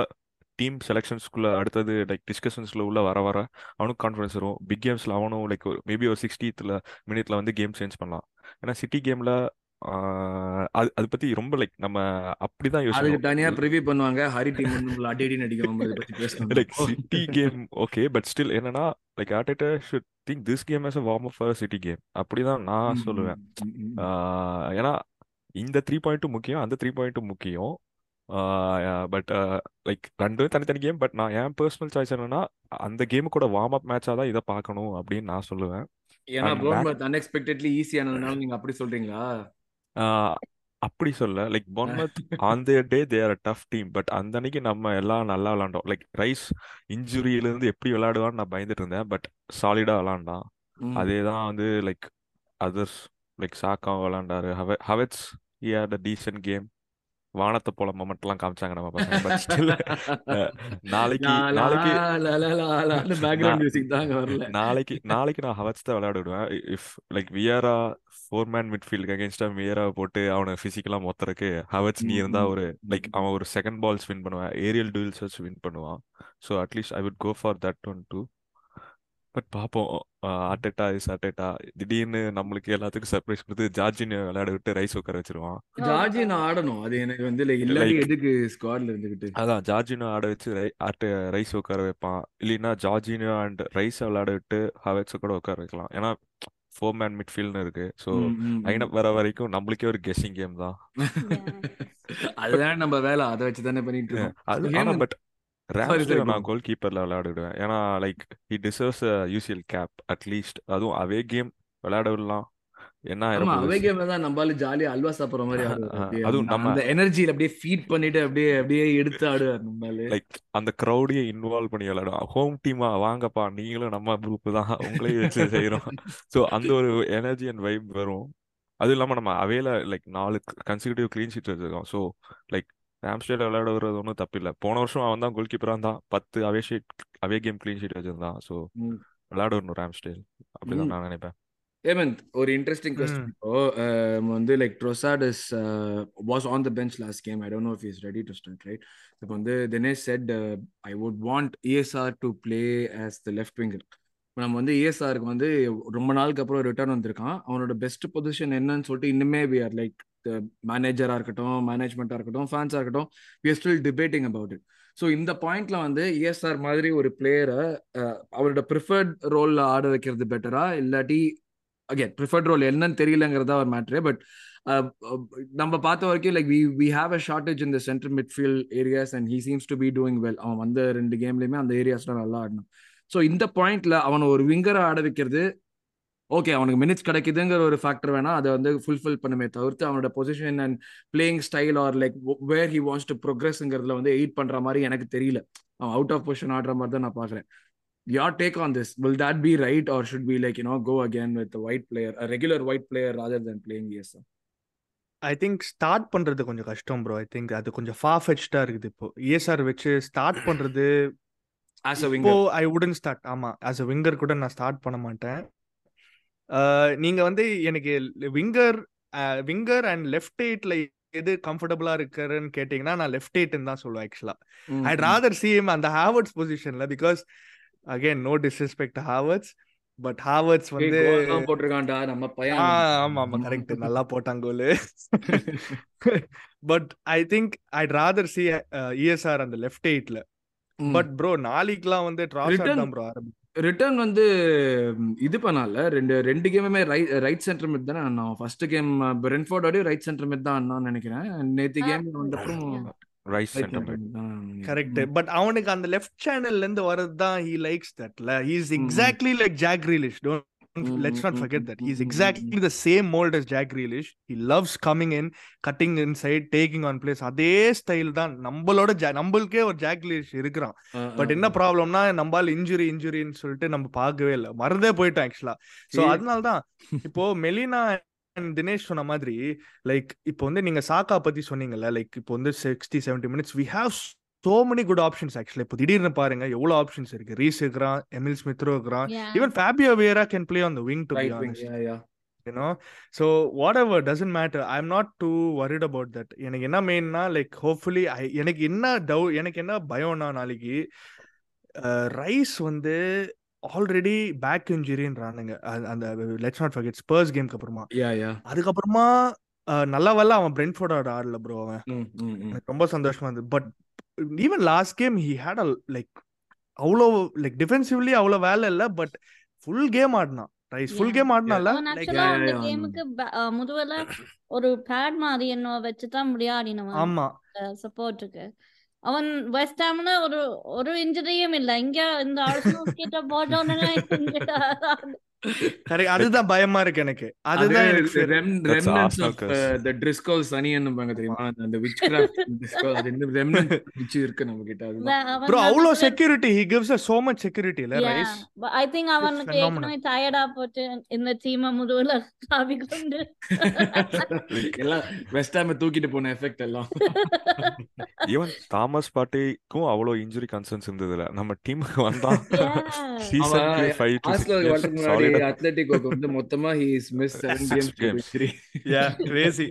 டீம் செலெக்ஷன்ஸ்குள்ள அடுத்தது லைக் டிஸ்கஷன்ஸ்ல உள்ள வர வர அவனுக்கு கான்ஃபிடன்ஸ் வரும். பிக் கேம்ஸ்ல அவனும் லைக் மேபி ஒரு சிக்ஸ்டீத்ல மினிட்ல வந்து கேம் சேஞ்ச் பண்ணலாம். ஏன்னா சிட்டி கேம்ல அது அது பத்தி ரொம்ப லைக் நம்ம அப்படிதான் யோசிக்கணும். தனியா ப்ரிவியூ பண்ணுவாங்க. ஹரி டீம் வந்து அடி அடி பேசணும். Like City game okay but still என்னன்னா like Arteta should think this game as a warm up for City game அப்படிதான் நான் சொல்லுவேன். ஏன்னா இந்த த்ரீ பாயிண்ட்டும் முக்கியம் அந்த த்ரீ பாயிண்ட்டும் முக்கியம். பட் லைக் ரெண்டும் தனித்தனி கேம். பட் நான் என் பர்சனல் சாய்ஸ் என்னன்னா அந்த கேமு கூட வார்ம் அப் மேட்சாக தான் இதை பார்க்கணும் அப்படின்னு நான் சொல்லுவேன். ஏன்னா போர்ன்மத் அன்எக்ஸ்பெக்டட்லி ஈஸியானதுனால நீங்க அப்படி சொல்றீங்களா? அப்படி சொல்ல. Like Bournemouth on the day they are tough team but அந்த அன்னைக்கு நம்ம எல்லாம் நல்லா விளாண்டோம். லைக் ரைஸ் இன்ஜுரியிலேருந்து எப்படி விளையாடுவான்னு நான் பயந்துட்டு இருந்தேன். பட் சாலிடாக விளாண்டான். அதே தான் வந்து லைக் அதர்ஸ் லைக் சாக்காவும் விளாண்டாரு. ஹவ Havertz he had a decent game வானத்தை போல மொமெண்ட்லாம் காமிச்சாங்க நம்ம பசங்க நாளைக்கு நாளைக்கு நாளைக்கு நாளைக்கு நான் ஹவர்ஸ் தான் விளையாட விடுவேன். If like Vieira four man மிட்ஃபீல்டுக்கு அகேன்ஸ்டா வியரா போட்டு அவனை பிசிக்கலா மொத்தறக்கு ஹவர்ஸ் நீ இருந்தா ஒரு லைக் அவன் ஒரு செகண்ட் பால்ஸ் வின் பண்ணுவான். ஏரியல் டூல்ஸ் வச்சு வின் பண்ணுவான். So at least I would go for that one two but பார்ப்போம் அட்டேட்டா இஸ் அட்டேட்டா திடீர்னு நம்மளுக்கு எல்லாத்துக்கும் சர்ப்ரைஸ் கொடுத்து ஜார்ஜின் விளையாட விட்டு ரைஸ் உட்கார வச்சிருவான். ஜார்ஜி நான் ஆடணும். அது எனக்கு வந்து Like- எதுக்கு ஸ்குவாட்ல இருந்துகிட்டு? அதான் ஜார்ஜினோ ஆட வச்சு ரை ஆட்ட ரைஸ் உட்கார வைப்பான். இல்லைன்னா ஜார்ஜினோ அண்ட் ரைஸ் விளையாட விட்டு ஹவெட்ஸை கூட உட்கார வைக்கலாம். ஏன்னா ஃபோர் மேன் மிட்ஃபீல்ட்னு இருக்கு. ஸோ. லைனப் வர வரைக்கும் நம்மளுக்கே ஒரு கெஸ்ஸிங் கேம் தான். அதுதான் நம்ம வேலை. அதை வச்சு தானே பண்ணிட்டு இருக்கோம். பட் ரேம்ஸ்டேல நான். கோல் கீப்பர்ல விளையாடுவேன் ஏன்னா like he deserves UCL cap at least அதுவும் அவே கேம் விளையாட விடலாம் என்ன அவே கேம்ல தான் நம்மளால ஜாலியா அல்வா சாப்பிடுற மாதிரி அதுவும் அந்த நம்ம அந்த எனர்ஜியில அப்படியே ஃபீட் பண்ணிட்டு அப்படியே அப்படியே எடுத்து ஆடுவார் நம்மளால லைக் அந்த க்ரௌடையே இன்வால்வ் பண்ணி விளையாடுவோம் ஹோம் டீமா வாங்கப்பா நீங்களும் நம்ம குரூப் தான். உங்களையும் வச்சு செய்யறோம் ஸோ அந்த ஒரு எனர்ஜி அண்ட் வைப் வரும். அதுவும் இல்லாம நம்ம அவேல லைக் நாலு கன்சிக்யூட்டிவ் க்ளீன் ஷீட் வச்சிருக்கோம். ஸோ லைக் ராம்ஸ்டேல விளையாட வர்றது ஒன்றும் தப்பு இல்லை. போன வருஷம் அவன் தான் கோல் கீப்பராக இருந்தான். பத்து away sheet away game clean sheet வச்சிருந்தான். ஸோ. விளையாட வரணும் ராம்ஸ்டேல். அப்படிதான். நான் நினைப்பேன். ஹேமந்த் ஒரு இன்ட்ரெஸ்டிங் கொஸ்டின் வந்து like Trossard is was on the bench last game I don't know if is ready to start right இப்போ வந்து Dinesh said I would want ESR to play as the left winger இப்போ நம்ம வந்து இஎஸ்ஆருக்கு வந்து ரொம்ப நாளுக்கு அப்புறம் ரிட்டர்ன் வந்திருக்கான். அவனோட பெஸ்ட் பொசிஷன் என்னன்னு சொல்லிட்டு இன்னுமே வி ஆர் லைக் மேனேஜராக இருக்கட்டும் மேனேஜ்மெண்ட்டாக இருக்கட்டும் ஃபேன்ஸாக இருக்கட்டும் we are still debating about it so இந்த பாயிண்ட்ல வந்து இஎஸ்ஆர் மாதிரி ஒரு பிளேயரை அவரோட ப்ரிஃபர்ட் ரோல்ல ஆட வைக்கிறது பெட்டரா இல்லாட்டி அகேன் ப்ரிஃபர்ட் ரோல் என்னன்னு தெரியலங்கிறதா ஒரு மேட்ரு பட் நம்ம பார்த்த வரைக்கும் like we we have a shortage இந்த centre midfield areas and he seems to be doing well அவன் வந்த ரெண்டு கேம்லயுமே அந்த ஏரியாஸ்லாம் நல்லா ஆடினான். ஸோ இந்த பாயிண்ட்ல அவனை ஒரு விங்கரை ஆட வைக்கிறது ஓகே அவனுக்கு மினிட்ஸ் கிடைக்குதுங்கிற ஒரு ஃபேக்டர் வேணா அதை வந்து ஃபுல்ஃபில் பண்ணுமே தவிர்த்து அவனோட position and playing style are like where he wants to ப்ரோக்ரஸ்ங்கிறதுல வந்து எயிட் பண்ற மாதிரி எனக்கு தெரியல. அவன் அவுட் ஆஃப் பொசிஷன் ஆடுற மாதிரி தான் நான் பார்க்குறேன். Your take on this will that be right or should we like you know go again with the white player a regular white player rather than playing ESR I think start பண்றது கொஞ்சம் கஷ்டம் bro I think அது கொஞ்சம் ஃபா ஃபெச்டா இருக்குது இப்போ. ESR வச்சு start பண்றது as a இப்போ winger ஐ உடன் ஸ்டார்ட் ஆமா ஆஸ் அ விங்கர் கூட நான் ஸ்டார்ட் பண்ண மாட்டேன். நீங்க வந்து எனக்கு விங்கர் விங்கர் அண்ட் லெஃப்ட் எயிட்ல எது கம்ஃபர்டபுளா இருக்குன்னு கேட்டீங்கன்னா நான் லெஃப்ட் எயிட்னு தான் சொல்லுவேன் ஆக்சுவலா. ஐ. ராதர் சி him அந்த ஹாவர்ட்ஸ் பொசிஷன்ல because again no disrespect Havertz but Havertz வந்து போட்டிருக்கான்டா நம்ம பையன். ஆமா ஆமா கரெக்ட் நல்லா போட்டாங்க goal but I think I'd rather see ESR அந்த லெஃப்ட் எயிட்ல. பட் ப்ரோ நாளைக்குலாம் வந்து Return- தான் ப்ரோ ஆரம்பி. ரிட்டர்ன் வந்து இது பண்ணல. ரெண்டு ரெண்டு கேமுமே ரைட் ரைட் சென்டர் மிட் தானே நான் ஃபர்ஸ்ட் கேம் பிரென்ஃபோர்டோடய ரைட் சென்டர் மிட் தான் நான் நினைக்கிறேன். நேத்து கேம் வந்தப்புறம் ரைட் சென்டர் கரெக்ட் பட் அவனுக்கு அந்த லெஃப்ட் சேனல்ல இருந்து வரது தான் ஹி லைக்ஸ் தட்ல he is. Exactly like Jack Grealish don't Mm, let's not mm, forget mm, mm, exactly the same mould as Jack Grealish he loves coming in cutting inside taking on players அதே style தான். நம்மளோட நம்மளுக்கே ஒரு jack relish இருக்கிறான். But என்ன ப்ராப்ளம்னா நம்மால் injury இன்ஜுரின்னு சொல்லிட்டு நம்ம பார்க்கவே இல்லை. மறந்தே போயிட்டோம் ஆக்சுவலா See- அதனால தான் இப்போ மெலினா தினேஷ் சொன்ன மாதிரி லைக் இப்போ வந்து நீங்க சாக்கா பத்தி சொன்னீங்கல்ல லைக் இப்போ வந்து sixty seventy minutes we have so many good options actually இப்போ திடீர்னு பாருங்க எவ்வளவு ஆப்ஷன்ஸ் இருக்கு? ரீஸ் இருக்கிறான் எமில் ஸ்மித்ரோ இருக்கிறான். Even Fabio Vieira can play on the wing to be right wing honest yeah yeah you know? So whatever doesn't matter. I'm not too worried about that. எனக்கு என்ன மெயின்னா லைக் ஹோப்ஃபுல்லி எனக்கு என்ன டவு எனக்கு என்ன பயம்னா நாளைக்கு ரைஸ் வந்து ஆல்ரெடி பேக் இன்ஜுரின்றானுங்க அந்த லெட்ஸ் நாட் ஃபர்கெட் ஸ்பர்ஸ் கேம்க்கு அப்புறமா. யா யா அதுக்கப்புறமா நல்ல வேலை அவன் பிரென்ஃபோர்டோட ஆடல ப்ரோ அவன். எனக்கு ரொம்ப சந்தோஷமா இருந்தது. But even last game he had a like அவ்வளோ லைக் டிஃபென்சிவ்லி அவ்வளோ வேலை இல்லை but full game ஆடினான். Rice full. Game ஆடினால கேமுக்கு முதுவல ஒரு பேட் மாதிரி என்ன வச்சுதான் முடியாடினவன் ஆமா. சப்போர்ட்டுக்கு அவன் வெஸ்ட் ஹாம்ல ஒரு ஒரு இன்ஜுரியும் இல்ல. இங்க இந்த ஆர்சனல் கிட்ட போட்டோன்னு அதுதான் பயமா இருக்கு எனக்கு. அது அதுதான் uh, தெரியுமா? அந்த- Driscoll அது இருக்கு நம்ம கிட்ட அதுதான் ப்ரோ அவ்வளோ security he gives so much security இல்ல ரைஸ் ஐ திங்க் அவனுக்கு. ஏற்கனவே டயர்டா போட்டு இந்த டீம முதுகுல காவி கொண்டு. எல்லாம் வெஸ்ட் ஹாம தூக்கிட்டு போன எஃபெக்ட் எல்லாம். ஈவன் தாமஸ் பாட்டிக்கும் அவ்வளோ இன்ஜுரி கன்சர்ன்ஸ் இருந்ததுல. நம்ம டீமுக்கு வந்தா அவன் ஃபைவ் டு அத்லெட்டிகோக்கு வந்து மொத்தமா he is missed seven Six games to games. victory. Yeah crazy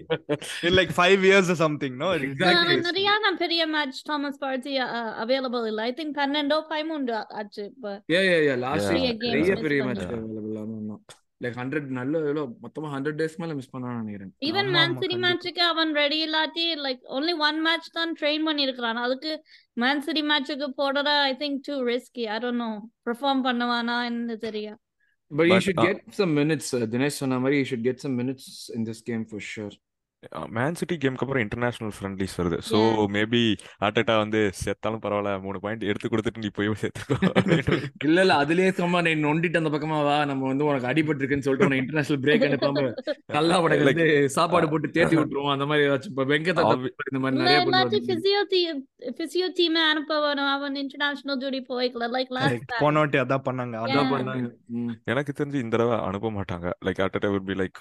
in like 5 years or something no? Exactly. நிறைய பெரிய மேட்ச் தாமஸ் பார்ட்டி அவைலபிள் இல்ல ஐ திங்க் பன்னெண்டோ பதிமூன்று ஆச்சு இப்ப yeah yeah yeah last Yeah. week Games நிறைய miss பெரிய மேட்ச். Available like hundred நல்ல எவ்வளோ மொத்தமா ஹண்ட்ரட் டேஸ் மேல மிஸ் பண்ணான்னு நினைக்கிறேன் ஈவன் மேன் சிட்டி. மேட்சுக்கு அவன் ரெடி இல்லாட்டி லைக் ஒன்லி ஒன் மேட்ச் தான் ட்ரெயின் பண்ணிருக்கான் அதுக்கு மேன் சிட்டி மேட்சுக்கு போடுறத I think too risky I don't know perform பண்ணுவானா என்ன தெரியும் But, but should uh, get some minutes. Uh, Dinesh Sonamari, You should get some minutes in this game for sure. Man City கேம்க்கு அப்புறம் international friendlies வருது. So. Maybe Arteta வந்து செத்தாலும் பரவாயில்ல மூணு point எடுத்து கொடுத்துட்டு நீ போய் சேர்த்துக்கோ. இல்ல இல்ல அதுலயே சும்மா நீ நொண்டிட்டு அந்த பக்கமா வா நம்ம வந்து உனக்கு அடிபட்டு இருக்குன்னு சொல்லிட்டு உனக்கு இன்டர்நேஷனல் பிரேக் அனுப்பாம கல்லா வந்து சாப்பாடு போட்டு தேத்தி விட்டுருவோம். அந்த மாதிரி ஏதாச்சும் இப்ப வெங்கத்த இந்த மாதிரி நிறைய பண்ணுவாங்க பிசியோ டீம் பிசியோ டீம் அனுப்ப வேணும். அவன் இன்டர்நேஷனல் டியூட்டி போய்க்கல. லைக் லாஸ்ட் போன வாட்டி அதான் பண்ணாங்க. அதான். பண்ணாங்க. எனக்கு தெரிஞ்சு இந்த தடவை அனுப்ப மாட்டாங்க. Like Arteta would be like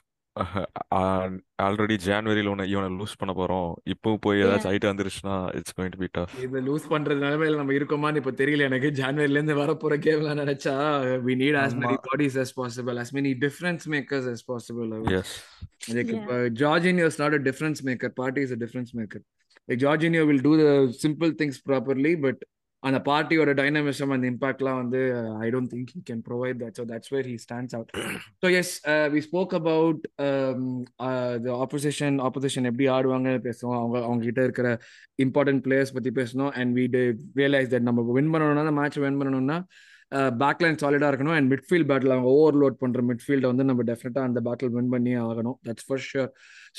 already ஜான்வரியில் ஒன்று இவனை லூஸ் பண்ண போறோம் இப்போ போய் ஏதாச்சும் ஐட்டம் வந்துருச்சுன்னா it's going to be tough இதை லூஸ் பண்றது நிலைமையில நம்ம இருக்கோமான்னு இப்ப தெரியல எனக்கு ஜான்வரில இருந்து வரப்போற கேம்லாம் நினைச்சா we need as many ஆமா. bodies as possible as many difference makers as possible yes Like Yeah. uh, Jorginho is not a difference maker. Party is a difference maker. Like Jorginho will do the simple things properly, on the, uh, I don't think he can provide that. So that's where he stands out. so yes, uh, we spoke about um, uh, the opposition. Opposition எப்படி ஆடுவாங்கன்னு பேசுவோம் அவங்க அவங்க கிட்ட இருக்கிற important players பத்தி பேசணும் and we realise that நம்ம வின் பண்ணணும்னா அந்த மேட்ச் வின் பண்ணணும்னா பேக்லைன் சாலிடா இருக்கணும் அண்ட் மிட்ஃபீல்ட் பேட்டில் அவங்க ஓவர்லோட் பண்ற மிட்ஃபீல்டை வந்து நம்ம டெஃபினட்டா அந்த பேட்டில் வின் பண்ணி ஆகணும் that's for sure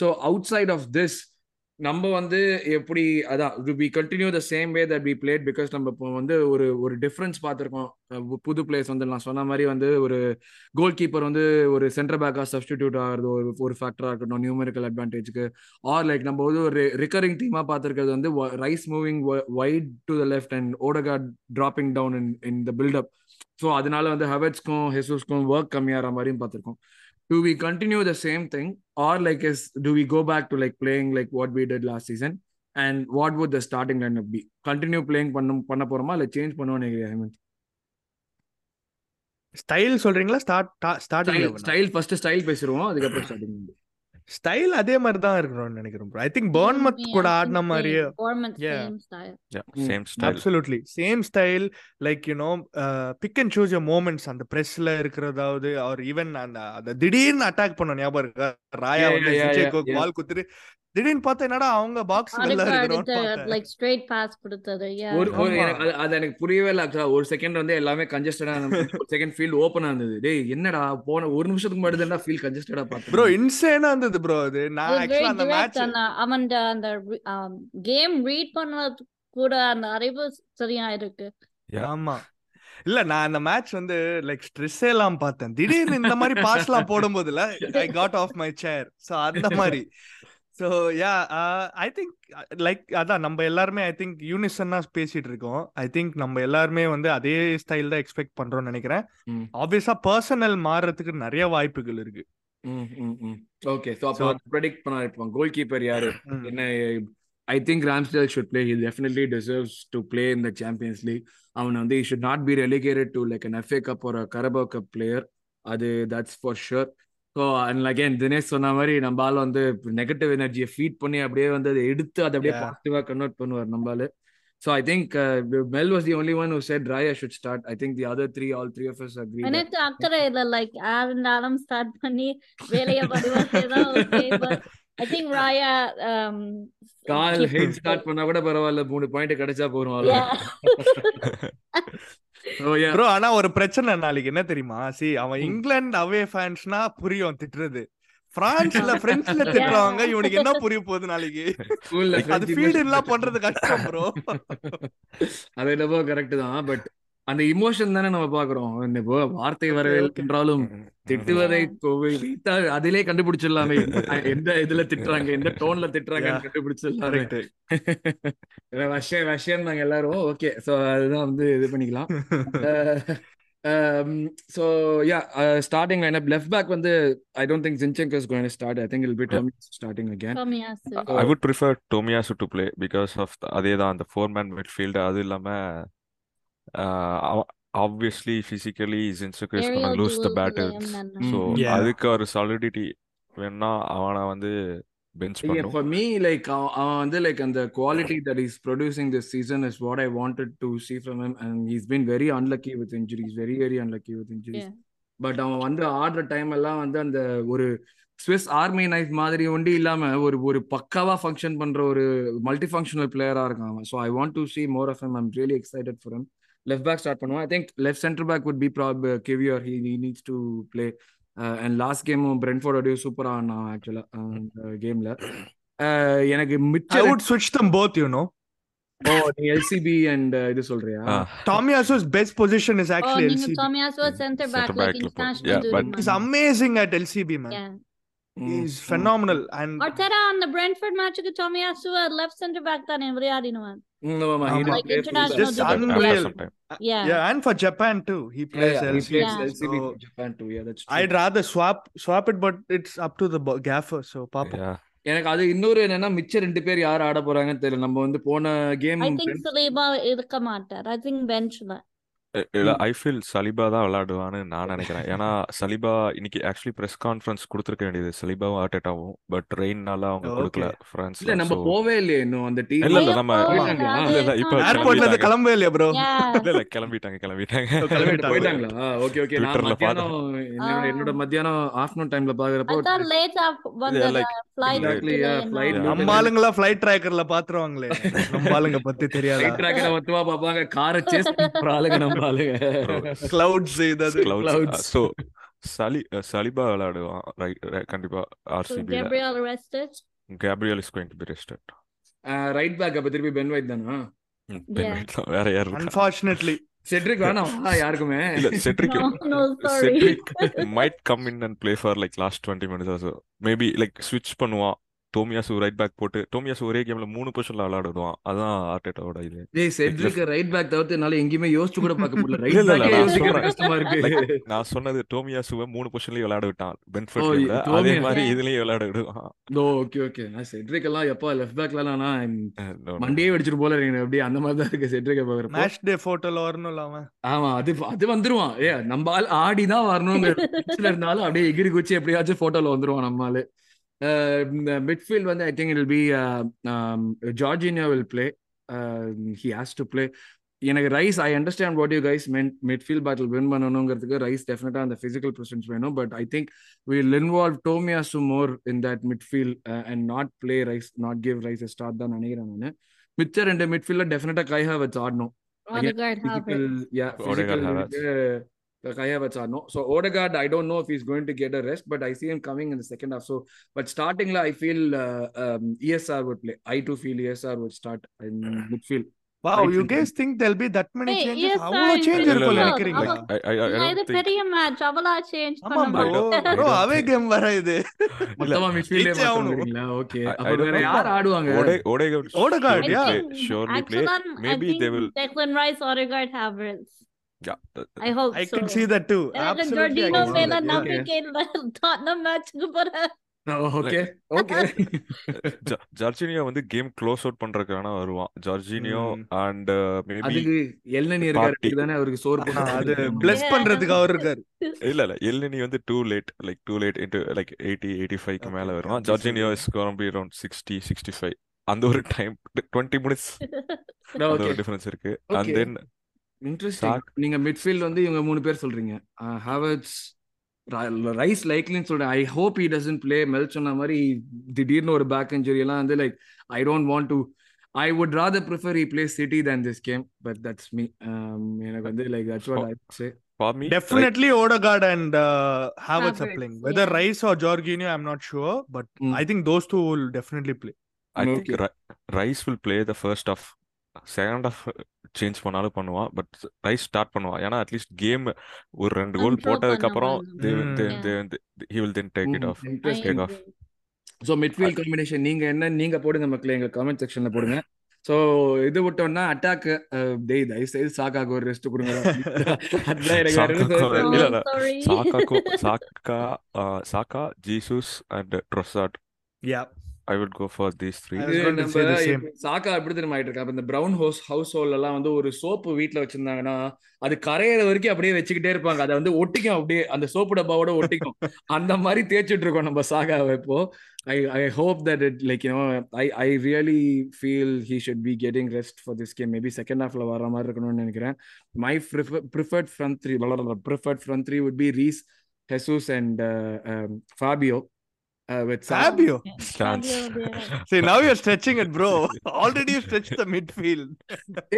so outside of this நம்ம வந்து எப்படி அதான் we continue the same way that we played because நம்ம இப்போ வந்து ஒரு ஒரு டிஃப்ரென்ஸ் பார்த்துருக்கோம். புது பிளேஸ் வந்து நான் சொன்ன மாதிரி வந்து ஒரு கோல் கீப்பர் வந்து ஒரு சென்டர் பேக்காக சப்ஸ்டிடியூட் ஆகிறது ஒரு ஒரு ஃபேக்டராக இருக்கட்டும் நியூமெரிக்கல் அட்வான்டேஜ்க்கு ஆர் லைக் நம்ம வந்து ஒரு ரிகரிங் டீமாக பார்த்துருக்கிறது வந்து Rice moving wide to the left and Odegaard dropping down in in the buildup so அதனால வந்து ஹெவட்ஸ்க்கும் ஹெசூஸ்க்கும் ஒர்க் கம்மியாகிற மாதிரியும் பார்த்துருக்கோம். Do we continue the same thing or like is do we go back to like playing like what we did last season and what would the starting lineup be continue playing பண்ண பண்ண போறோமா இல்ல change பண்ணுவோம் நினைக்கிறேன் Hemant style சொல்றீங்களா start starting style style first style பேசிடுவோம் அதுக்கப்புறம் starting style அதே மாதிரி தான் இருக்கணும்னு நினைக்கிறேன் bro. I think பர்ன்மத் கூட ஆடின மாதிரியே Bournemouth Yeah. same style. Same style absolutely same style like you know pick and choose moments அந்த பிரஸ்ல இருக்கிறதாவது அவர் ஈவன் அந்த அந்த திடீர்னு அட்டாக் பண்ண ஞாபகம் இருக்கா ராயா வந்து. பால் குத்துட்டு திடீர்னு பார்த்தா என்னடா அவங்க பாக்ஸ் pass கொடுத்தது yeah. ஒரு ஒரு ஆமா. எனக்கு அது- எனக்கு புரியவே இல்லை actually. ஒரு செகண்ட் வந்து எல்லாமே கன்ஜஸ்டடா ஒரு செகண்ட் ஃபீல்ட் ஓப்பனா இருந்தது. டேய் என்னடா போன ஒரு நிமிஷத்துக்கு முன்னாடி தான் ஃபீல் கன்ஜஸ்டடா பார்த்தேன். ப்ரோ இன்சேனா இருந்தது ப்ரோ அது. நான் ஆக்சுவலா அந்த மேட்ச் அவன் அந்த கேம் ரீட் பண்ணது கூட அந்த அறிவு சரியா இருக்கு. ஆமா. இல்ல நான் அந்த மேட்ச் வந்து லைக் ஸ்ட்ரெஸ் எல்லாம் பார்த்தேன். திடீர்னு இந்த மாதிரி பாஸ்லாம் போடும்போதுல I got off my chair so அந்த மாதிரி. So yeah I think like அதான் நம்ம எல்லாருமே ஐ திங்க் யூனிசன்னா பேசிட்டு இருக்கோம் ஐ திங்க் நம்ம எல்லாருமே வந்து அதே ஸ்டைல் தான் எக்ஸ்பெக்ட் பண்றோம்னு நினைக்கிறேன். ஆப்வியஸா பர்சனல் மாறுறதுக்கு நிறைய வாய்ப்புகள் இருக்கு. ஓகே ஸோ அப்போ ப்ரெடிக்ட் பண்ண இருப்பான் கோல் கீப்பர் யாரு. என்ன I think Ramsdale should play he definitely deserves to play in the Champions League அவன் வந்து should not be relegated to like an FA cup ஒரு கரபோ கப் பிளேயர் அது that's for sure so and again Dinesh சொன்ன மாதிரி நம்ம ஆள் வந்து negative எனர்ஜியை ஃபீட் பண்ணி அப்படியே வந்து அதை எடுத்து அதை அப்படியே. பாசிட்டிவாக கன்வெர்ட் பண்ணுவார் நம்ம ஆளு so I think Mel was the only one who said Raya should start I think the other three all three of us agree எனக்கு அக்கறை இல்ல லைக் யாருனாலும் ஸ்டார்ட் பண்ணி வேலைய பரிவாசே தான் okay but I think Raya um கால் ஹெட் ஸ்டார்ட் பண்ணா கூட பரவாயில்ல மூணு பாயிண்ட் கிடைச்சா போறோம் ப்ரோ ஆனா ஒரு பிரச்சனை நாளைக்கு. என்ன தெரியுமா? சி அவன் இங்கிலாந்து அவே ஃபேன்ஸ்னா புரியும் திட்டுறது. பிரான்ஸ்ல பிரெஞ்சுல திட்டுறவங்க இவனுக்கு என்ன புரிய போகுது நாளைக்கு? அது ஃபீடு எல்லாம் பண்றது கஷ்டம் ப்ரோ அது என்னவோ கரெக்ட் தான் பட் அந்த இமோஷன் தானே நம்ம பாக்குறோம் இந்த இப்போ வார்த்தை வரவில்லை என்றாலும் திட்டுவதை அதிலே கண்டுபிடிச்சிடலாமே. எந்த- இதுல திட்டுறாங்க எந்த டோன்ல திட்டுறாங்கன்னு கண்டுபிடிச்சிடலாமே. விஷயம் விஷயம் நாங்க எல்லாரும் ஓகே சோ அதுதான் வந்து இது பண்ணிக்கலாம். So yeah starting lineup left back வந்து I don't think Zinchenko is going start I think it'll be Tomi starting again Tomiyasu. I would prefer Tomiyasu to play because of அதே தான் அந்த four man midfield அது இல்லாம obviously physically ஜின்சுக்கு is Aerial loose the so Yeah. அதுக்கு ஒரு solidity வேணா அவனை வந்து பெஞ்ச் பண்ணும் for me, like அவன் வந்து like அந்த quality that he's producing this season is what I wanted to see from him, and he's been very unlucky with injuries, very very unlucky with injuries. Yeah. But அவன் வந்து ஆடுற time எல்லாம் வந்து அந்த ஒரு ஸ்விஸ் ஆர்மி நைஃப் மாதிரி ஒண்டி இல்லாம ஒரு ஒரு பக்காவா ஃபங்க்ஷன் பண்ற ஒரு மல்டி ஃபங்க்ஷனல் பிளேயரா இருக்கான் அவன் so I want to see more of him I'm really excited for him left back start பண்ணுவான் I think left centre back would be prob Kiwior he he needs to play and last கேமும் பிரென்ஃபோர்டோடய சூப்பரா ஆனான் ஆக்சுவலா அந்த கேம்ல எனக்கு ஐ மிச்சம் வுட் ஸ்விட்ச் தம் போத் யூ நோ ஓ நீ எல்சிபி அண்ட் இது சொல்றியா Tomiyaso's best position is Oh, actually நீங்க LCB. Tomiyasu center back Center like back ல போ- international yeah, dude but- man. He's amazing at LCB, man. Yeah. He's phenomenal. And Arteta on the Brentford match க்கு Tomiyasu left center back தானே விளையாடினவன். ஆமா he ஆமா. did Like play full international back. Just dude. unreal. sometime. Yeah. yeah, and for Japan too. He Yeah, plays yeah, he LCB. plays Yeah. LCB So for Japan too. Yeah, that's true. I'd rather swap swap it, but it's up to the bo- gaffer. So Papa. Yeah. எனக்கு அது இன்னொரு என்னன்னா மிச்ச ரெண்டு பேர் யார் ஆட போறாங்கன்னு தெரியல நம்ம வந்து போன கேம் I think Saliba இருக்க மாட்டார். I think benchல. இ- இல்ல ஐ ஃபீல் சலிபா தான் விளையாடுவான்னு நான் நினைக்கிறேன். ஏன்னா சலிபா இன்னைக்கு ஆக்சுவலி பிரஸ் கான்ஃபரன்ஸ் கொடுத்துருக்க வேண்டியது. சலிபாவும் ஆர்டேட்டாவும் பட் ரெயின்னால அவங்க Okay. கொடுக்கல இல்ல பிரான்ஸ்ல நம்ம போவே இல்லையே இன்னும் அந்த டீம் இல்ல இல்ல நம்ம? இல்ல இல்ல இப்ப Airportல இருந்து கிளம்பவே இல்லையா? Yeah. இல்ல இல்ல கிளம்பிட்டாங்க கிளம்பிட்டாங்க. கிளம்பிட்டாங்க. போயிட்டாங்களா? ஓகே ஓகே நான் மத்தியானம் என்னோட. என்னோட மத்தியானம் ஆஃப்டர்நூன் டைம்ல பாக்குறப்போ late up வந்த all. நம்ம ஆளுங்களா ஃபிளைட் ட்ராக்கர்ல பாத்துருவாங்களே. நம்ம ஆளுங்க பத்தி தெரியாதா? ரைட் ட்ராக்கரை மொத்தமா பாப்பாங்க. காரை சேஸ் பண்ற ஆளுங்க நம்ம ஆளுங்க. கிளவுட்ஸ் ஏதாவது சலி சலிபா விளையாடுவான். ரைட் கண்டிப்பா ஆர்சிபில Gabriel arrested. Gabriel is going to be rested right back அப்ப திருப்பி பென் வைட் தானா? Yeah. வேற யார் அன்பார்ச்சுனேட்லி செட்ரிக் வேணாம். யாருக்குமே? இல்ல Cedric. Cedric might come in and play for like last twenty minutes also maybe like ஸ்விட்ச் பண்ணுவான். டோமியாசு ரைட் பேக் போட்டு டோமியாசு ஒரே கேம்ல மூணு பொசிஷன்ல விளையாடுவான் அதான் ஆர்டேட்டாவோட இது. டேய் செட்ரிக் ரைட் பேக் தவிர்த்து என்னால எங்கேயுமே யோசிச்சு கூட பார்க்க முடியல. ரைட் யோசிக்கிறது சொல்றேன். கஷ்டமா இருக்கு. நான் சொன்னது டோமியாசுவை மூணு பொசிஷன்லயும் விளையாட விட்டான். கேம்ல அதே மாதிரி. இதுலயும் விளையாட விடுவான் ஓ ஓகே ஓகே நான் செட்ரிக் எல்லாம் எப்பா லெஃப்ட் பேக்ல நான் Eh. மண்டியே வெடிச்சிட்டு போல இருக்கு. அப்படியே அந்த மாதிரி தான் இருக்கு செட்ரிக்க பாக்குறப்போ மேட்ச் டே போட்டோல வரணும்ல அவன்? ஆமா அது அது வந்துருவான். ஏ நம்ம ஆள் ஆடி தான் pitchல இருந்தாலும் அப்படியே எகிரி குச்சி எப்படியாச்சும் போட்டோல வந்துருவான் நம்ம ஆளு. மிட்ஃபீல்ட் வந்து I think it be Jorginho will play he has to play எனக்கு Rice I understand what you guys men midfield battle win பண்ணணுங்கிறதுக்கு Rice டெஃபினட்டா அந்த பிசிக்கல் ப்ரெசன்ஸ் வேணும். But I think will involve Tomiyasu more in that midfield and not play Rice not give Rice start தான் நினைக்கிறேன் நான். மிச்ச ரெண்டு மிட்ஃபீல்ட்ல டெஃபினட்டா கைஹா வச்சு ஆடணும். Odegaard have physical, it. yeah, Odegaard physical Havertz. uh, Kai Havertz are no. So Odegaard, I don't know if he's going to get a rest, but I see him coming in the second half. So, but starting, la, I feel uh, um, ESR would play. I too feel ESR would start in midfield. Wow Right you center. Cause think there'll be that many Hey, changes yes, அவ்வளவு sir. Change ஆமா. I, I, I இல்ல, don't இது think பெரிய match அவளா change ஆமா பண்ண bro I I away think- game வர இது மொத்தமா midfield ஏ ஜெயிச்சே ஆகணும். மாத்தணுங்கிறீங்களா? Okay. I- I அப்ப வேற. யார் ஆடுவாங்க? Ode- Odegaard Odegaard, surely yeah. play, surely play. Actually, Maybe I think they Yeah, I hope I so. can see that too absolutely மேல. நம்பிக்கை இல்ல மேட்ச்க்கு ஜார்ஜினியோ வந்து கேம் க்ளோஸ் அவுட் பண்றதுக்கான வருவான் ஜார்ஜினியோ ம். அண்ட் மேபி எல்னி இருக்காரு தானே அவருக்கு அது. பிளஸ். பண்றதுக்கு அவர் இருக்காரு இல்ல இல்ல எல்லினி வந்து too late like too late into like eighty eighty ஃபைவ்க்கு Okay, மேல அப்படி Jorginho. Is gonna be around sixty sixty five அந்த ஒரு டைம் டுவெண்ட்டி மினிட்ஸ் அந்த. ஒரு டிஃபரன்ஸ் இருக்கு அண்ட். தென் இன்ட்ரெஸ்டிங் நீங்க மிட்ஃபீல்ட் வந்து இவங்க மூணு பேர் சொல்றீங்க ஹாவர்ட்ஸ் ரைஸ் லைக்லின்னு சொல்றேன் I hope he doesn't play Mel சொன்ன மாதிரி திடீர்னு ஒரு பேக் இன்ஜுரி எல்லாம் வந்து like I don't want to I would rather prefer he play City than this game but that's me எனக்கு வந்து like that's what I say For me, Definitely Odegaard and uh, Havertz are Havertz, playing. Whether yeah. Rice or Jorginho, I'm not sure, but Mm. I think those two will definitely play. I think Okay. Ri- Rice will play the first half. Second half change பண்ணாலும் பண்ணுவான் but rice start பண்ணுவான் ஏன்னா at least game ஒரு ரெண்டு goal போட்டதுக்கு அப்புறம். He will then take it off Take off. So midfield combination நீங்க என்ன நீங்க போடுங்க மக்களே எங்க கமெண்ட் செக்ஷன்ல போடுங்க. ஸோ இது விட்டோம்னா அட்டாக் டேய் தயவு செய்து சாக்காக்கு ஒரு ரெஸ்ட் கொடுங்க Saka Saka Jesus and Trossard Yeah. I will go for these three Saka எப்படி தெரியுமா ஆயிட்டு இருக்கா இந்த பிரவுன் ஹவுஸ் ஹவுஸ் ஹோல்ட் எல்லாம் வந்து ஒரு சோப்பு வீட்ல வச்சிருந்தாங்கன்னா அது கரையிற வரைக்கும் அப்படியே வச்சுக்கிட்டே இருப்பாங்க. அதை வந்து ஒட்டிக்கும் அப்படியே அந்த சோப்பு டப்பாவோட ஒட்டிக்கும். அந்த மாதிரி தேய்ச்சிட்டு இருக்கோம் நம்ம சாகாவை இப்போ. I I hope that it like you know I I really feel he should be getting rest for this game maybe second ஹாஃப்ல வர மாதிரி இருக்கணும்னு நினைக்கிறேன். My preferred front three preferred front three would be Rice Jesus and Fabio Fabio. ஸ்டான்ஸ் Fabio there. See, now you're stretching it, bro. Already you stretched the midfield.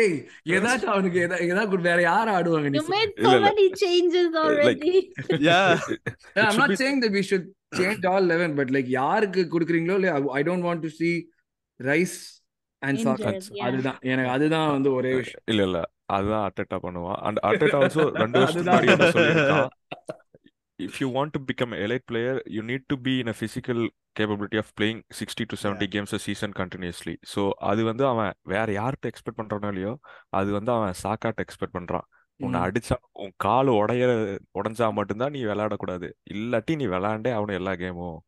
ஏய் ஏதாச்சும் அவனுக்கு ஏதா ஏதாவது கொடு- வேற யார் ஆடுவாங்க நீ You சொல்லு. made இல்ல, so இல்ல. many changes already. Yeah. Yeah, I'm not saying that we should change all 11, but like யாருக்கு கொடுக்குறீங்களோ இல்லையா I don't want to see Rice and Saka Injured, yeah. அதுதான் எனக்கு அதுதான் வந்து ஒரே விஷயம் இல்ல இல்ல அதுதான் அட்டெட்டா பண்ணுவான் அண்ட் அட்டெட்டா ஆல்சோ ரெண்டு வருஷத்துக்கு if you want to become an elite player you need to be in a physical capability of playing 60 to 70 games a season continuously. So அது வந்து அவன் வேற யார்கிட்ட எக்ஸ்பெக்ட் பண்றானோ இல்லையோ அது வந்து அவன் சாக்காட்ட எக்ஸ்பெக்ட் பண்றான். உன்னை. அடிச்சா உன் கால் உடைய உடைஞ்சா மட்டும்தான் நீ விளையாடக்கூடாது. இல்லாட்டி நீ விளையாண்டே அவனு எல்லா கேமும்.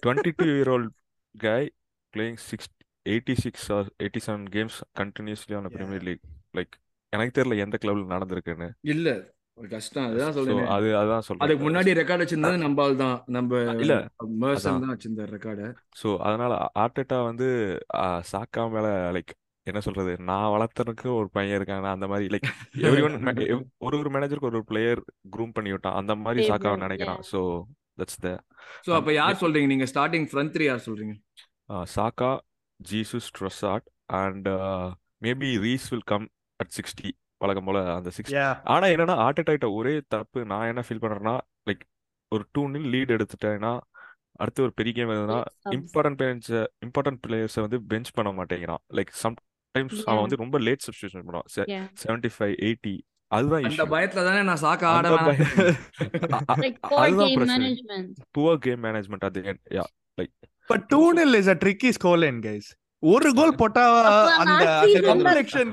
Two eighty six eighty seven games continuously on Premier League like எனக்கு தெரியல எந்த கிளப்ல நடந்திருக்குன்னு. இல்ல ஒரு கஷ்டம். அதுதான் சொல்றேன். அது அதான் சொல்றேன். அதுக்கு முன்னாடி ரெக்கார்ட் வச்சிருந்தது நம்ம தான். நம்ம இல்ல, மர்சன். தான் வச்சிருந்தார் ரெக்கார்டு ஸோ அதனால ஆர்டெட்டா வந்து சாக்கா மேல லைக் என்ன சொல்றது? நான் வளர்த்தனுக்கு ஒரு பையன் இருக்காங்க அந்த மாதிரி லைக் எவ்ரி ஒன் ஒரு ஒரு மேனேஜருக்கு ஒரு ஒரு பிளேயர் க்ரூம் பண்ணி விட்டான். அந்த மாதிரி சாக்காவை நினைக்கிறான். ஸோ தட்ஸ் த சோ அப்ப யார் சொல்றீங்க? நீங்க ஸ்டார்டிங் ஃப்ரண்ட் த்ரீ யார் சொல்றீங்க? Saka Jesus Trossard and maybe Rice will come at sixty வழக்கம் போல அந்த சிக்ஸ். ஆனா என்னன்னா ஆர்டெட்டாயிட்ட ஒரே தப்பு நான் என்ன ஃபீல் பண்றேன்னா லைக் ஒரு டூ நில் லீட் எடுத்துட்டேன்னா அடுத்து ஒரு பெரிய கேம் எதுனா. இம்பார்ட்டன்ட் பிளேயர்ஸ் இம்பார்ட்டன்ட் பிளேயர்ஸை வந்து பெஞ்ச் பண்ண மாட்டேங்கிறான் லைக் சம்டைம்ஸ் அவன். வந்து ரொம்ப லேட் சப்ஸ்டியூஷன் பண்ணுவான். செவன்டி ஃபைவ் எயிட்டி அதுதான் அந்த பயத்துல தானே நான் சாக்கா ஆட அதுதான் game பிரச்சனை management. புவர் கேம் மேனேஜ்மெண்ட் அது yeah like But 2-0 is a tricky scoreline, guys. ஒரு கோல் போட்டா அந்த management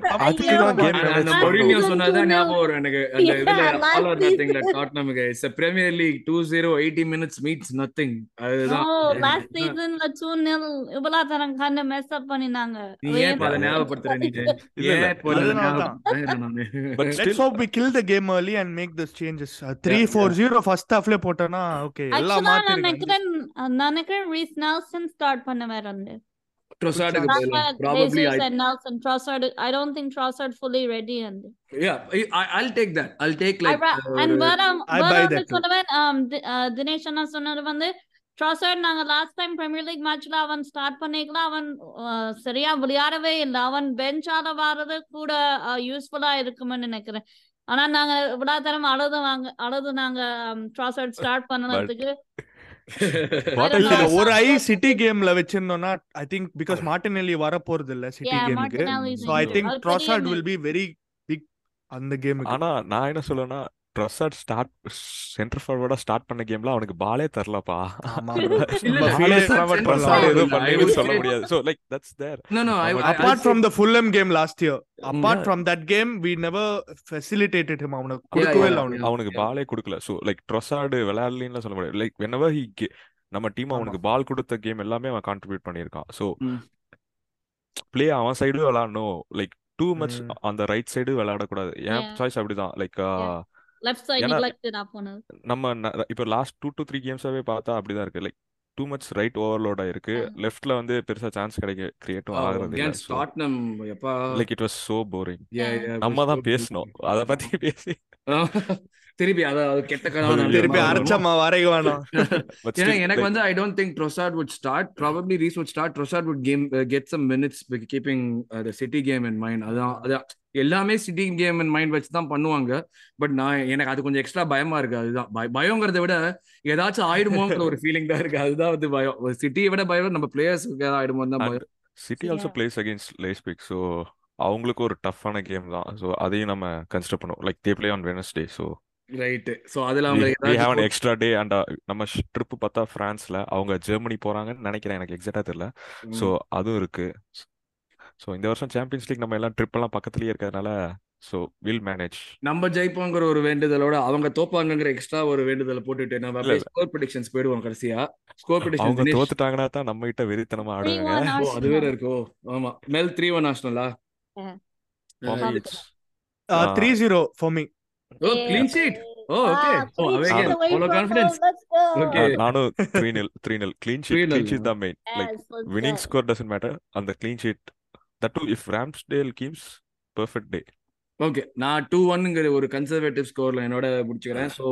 மொரினியோ 2-0. ஞாபகம் வரும் எனக்கு அந்த Yeah, இதுல last ஆல் ஆர் நத்திங்ல season. Tottenham it's Premier League 2-0 80 minutes means nothing அதுதான் No, last season ல 2-0 இவ்வளவு தரம் கண்டு mess up பண்ணினாங்க. நீ ஏன் இப்ப அதை வேணும். ஞாபகப்படுத்துற நீ இல்ல, இல்ல. ஏன் இப்போ அதை அதனால தான். ஞாபகப்படுத்துறேன் நானு. But Let's still hope we kill the game early and make those changes. Uh, 3-4-0 first halfல போட்டோம்னா okay எல்லாம் மாத்திருங்க. நினைக்கிறேன் நான் நினைக்கிறேன் ரீஸ் நெல்சன் ஸ்டார்ட் பண்ண வேறண்டு ட்ரொசார்டுக்கு பதிலா probably I and Nelson. Trossard I don't think Trossard fully ready and yeah I, I'll take that. I'll take I like ra- uh, and I that too. சொல்லுவேன் um, uh, Dinesh அண்ணா சொன்னது வந்து ட்ராசர்ட் நாங்க last time premier league மேட்ச்ல அவன் start பண்ணிக்கலாம் அவன் uh, சரியா விளையாடவே இல்லை. அவன் பெஞ்சால வர்றது கூட யூஸ்ஃபுல்லா இருக்கும்னு நினைக்கிறேன். ஆனா நாங்க இவ்வளவு தரம் அழுது வாங்க அழுது நாங்க ட்ராசர்ட் ஸ்டார்ட் பண்ணதுக்கு ஒரு ஐ சிட்டி கேம்ல வச்சிருந்தோம்னா ஐ திங்க் பிகாஸ் மார்டினெல்லி வர போறது இல்ல சிட்டி கேமுக்கு so I. Think Trossard. Will be very big அந்த கேமுக்கு ஆனா நான் என்ன சொல்லுவேன்னா ட்ரஸாட் ஸ்டார்ட் சென்டர் ஃபார்வர்டா ஸ்டார்ட் பண்ண கேம்ல அவனுக்கு பாலே தரலப்பா. சொல்ல முடியாது. So like that's there apart say- from the Fulham game last year apart Yeah. from that game we never facilitated him. அவனுக்கு கொடுக்கவே இல்ல. அவனுக்கு. அவனுக்கு பாலே கொடுக்கல. சோ லைக் ட்ரொசாடு விளையாடலின்னு சொல்ல முடியாது. லைக் வெனவர் ஹி நம்ம டீம் அவனுக்கு பால் கொடுத்த கேம் எல்லாமே அவன் கான்ட்ரிபியூட் பண்ணியிருக்கான். சோ. பிளே அவன் சைடு விளையாடணும். Like too much. அந்த ரைட் சைடு விளையாடக்கூடாது. என். சாய்ஸ் அப்படிதான். லைக் லெஃப்ட் சைடு நெக்லெக்டட் போனது. நம்ம இப்போ லாஸ்ட் டூ டு த்ரீ கேம்ஸாவே பார்த்தா அப்படிதான் இருக்கு. Like too much right overload ஆயிருக்கு. லெஃப்ட்ல வந்து பெருசா சான்ஸ் கிடைக்க கிரியேட்டும் ஆகுறது இல்ல. against ஸோ Tottenham எப்பா? Like it was so boring நம்ம so தான் பேசணும் boring. அதை பத்தி பேசி திருப்பி அத அது கெட்ட கனவு திருப்பி. அரைச்சம்மா பட் ஏன்னா எனக்கு வந்து I don't think Trossard would start probably Rice would start Trossard would come get some minutes keeping the City game in mind அதான் அதான் எல்லாமே சிட்டி கேம் இன் மைண்ட் வச்சு தான் பண்ணுவாங்க. பட் நான் எனக்கு அது கொஞ்சம் எக்ஸ்ட்ரா பயமா இருக்கு. அதுதான். பய- பயங்கிறத விட ஏதாச்சும் ஆயிடுமோங்கிற ஒரு ஃபீலிங் தான் இருக்கு. அதுதான் வந்து பயம். சிட்டியை விட பயம் நம்ம பிளேயர்ஸ்க்கு ஆயிடுமோ தான் பயம். City also. Plays against Leipzig so அவங்களுக்கு ஒரு டஃப்பான கேம் தான். ஸோ அதையும் நம்ம கன்சிடர் பண்ணுவோம். Like they play on Wednesday so right so அதுல அவங்க எக்ஸ்ட்ரா டே அண்ட் நம்ம ட்ரிப் பார்த்தா ஃப்ரான்ஸ்ல அவங்க ஜெர்மனி போறாங்கன்னு நினைக்கிறேன். எனக்கு எக்ஸாக்டா தெரியல. ம். அதுவும் இருக்கு. ஸோ இந்த வருஷம் சாம்பியன்ஸ் லீக் நம்ம எல்லாம் ட்ரிப் எல்லாம் பக்கத்துலயே இருக்கிறதுனால ஸோ வில் மேனேஜ் நம்ம ஜெயிப்போங்கிற ஒரு வேண்டுதலோட அவங்க தோப்பாங்கங்கிற எக்ஸ்ட்ரா ஒரு வேண்டுதலை போட்டுட்டு நம்ம ஸ்கோர் ப்ரிடிக்ஷன்ஸ் போயிடுவோம் கடைசியா. ஸ்கோர் ப்ரிடிக்ஷன் அவங்க தோத்துட்டாங்கன்னா தான் நம்ம கிட்ட வெறித்தனமா ஆடுவாங்க. ஓ அது வேற இருக்கோ. ஆமா. Mel three one it's three zero for me oh clean sheet oh okay oh three away cheers again. நானும் away அவ்வளோ from confidence. Okay nil three nil clean three sheet clean sheet தான் main like winning. Score doesn't matter அந்த clean sheet that too if Ramsdale keeps perfect day okay நான் two ஒன்னுங்கிற ஒரு conservative ஸ்கோர்ல என்னோட முடிச்சுக்கிறேன். So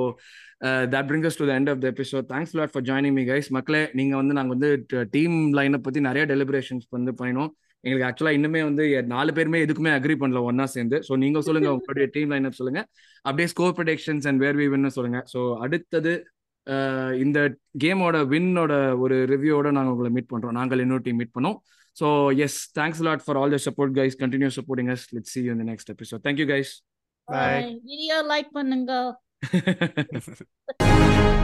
that brings to the end of the episode thanks lot for joining me guys மக்களே நீங்க வந்து நாங்கள் வந்து டீம் லைனை பத்தி நிறைய டெலிபரேஷன்ஸ் வந்து பண்ணினோம். எங்களுக்கு ஆக்சுவலா இன்னுமே வந்து நாலு பேருமே எதுக்குமே அக்ரி பண்ணல ஒன்னா சேர்ந்து. ஸோ நீங்க சொல்லுங்க உங்களுடைய டீம் லைனப் சொல்லுங்க. அப்படியே score predictions and where we வின்னு சொல்லுங்க. ஸோ அடுத்தது இந்த கேமோட வின்னோட ஒரு ரிவ்யூவோட நாங்கள் உங்களை மீட் பண்றோம். நாங்கள் இன்னொரு டீம் மீட் பண்ணோம். So yes thanks lot for all the support guys continue supporting us let's see you in the next episode. Thank you guys. Bye. Bye. Video like பண்ணுங்க.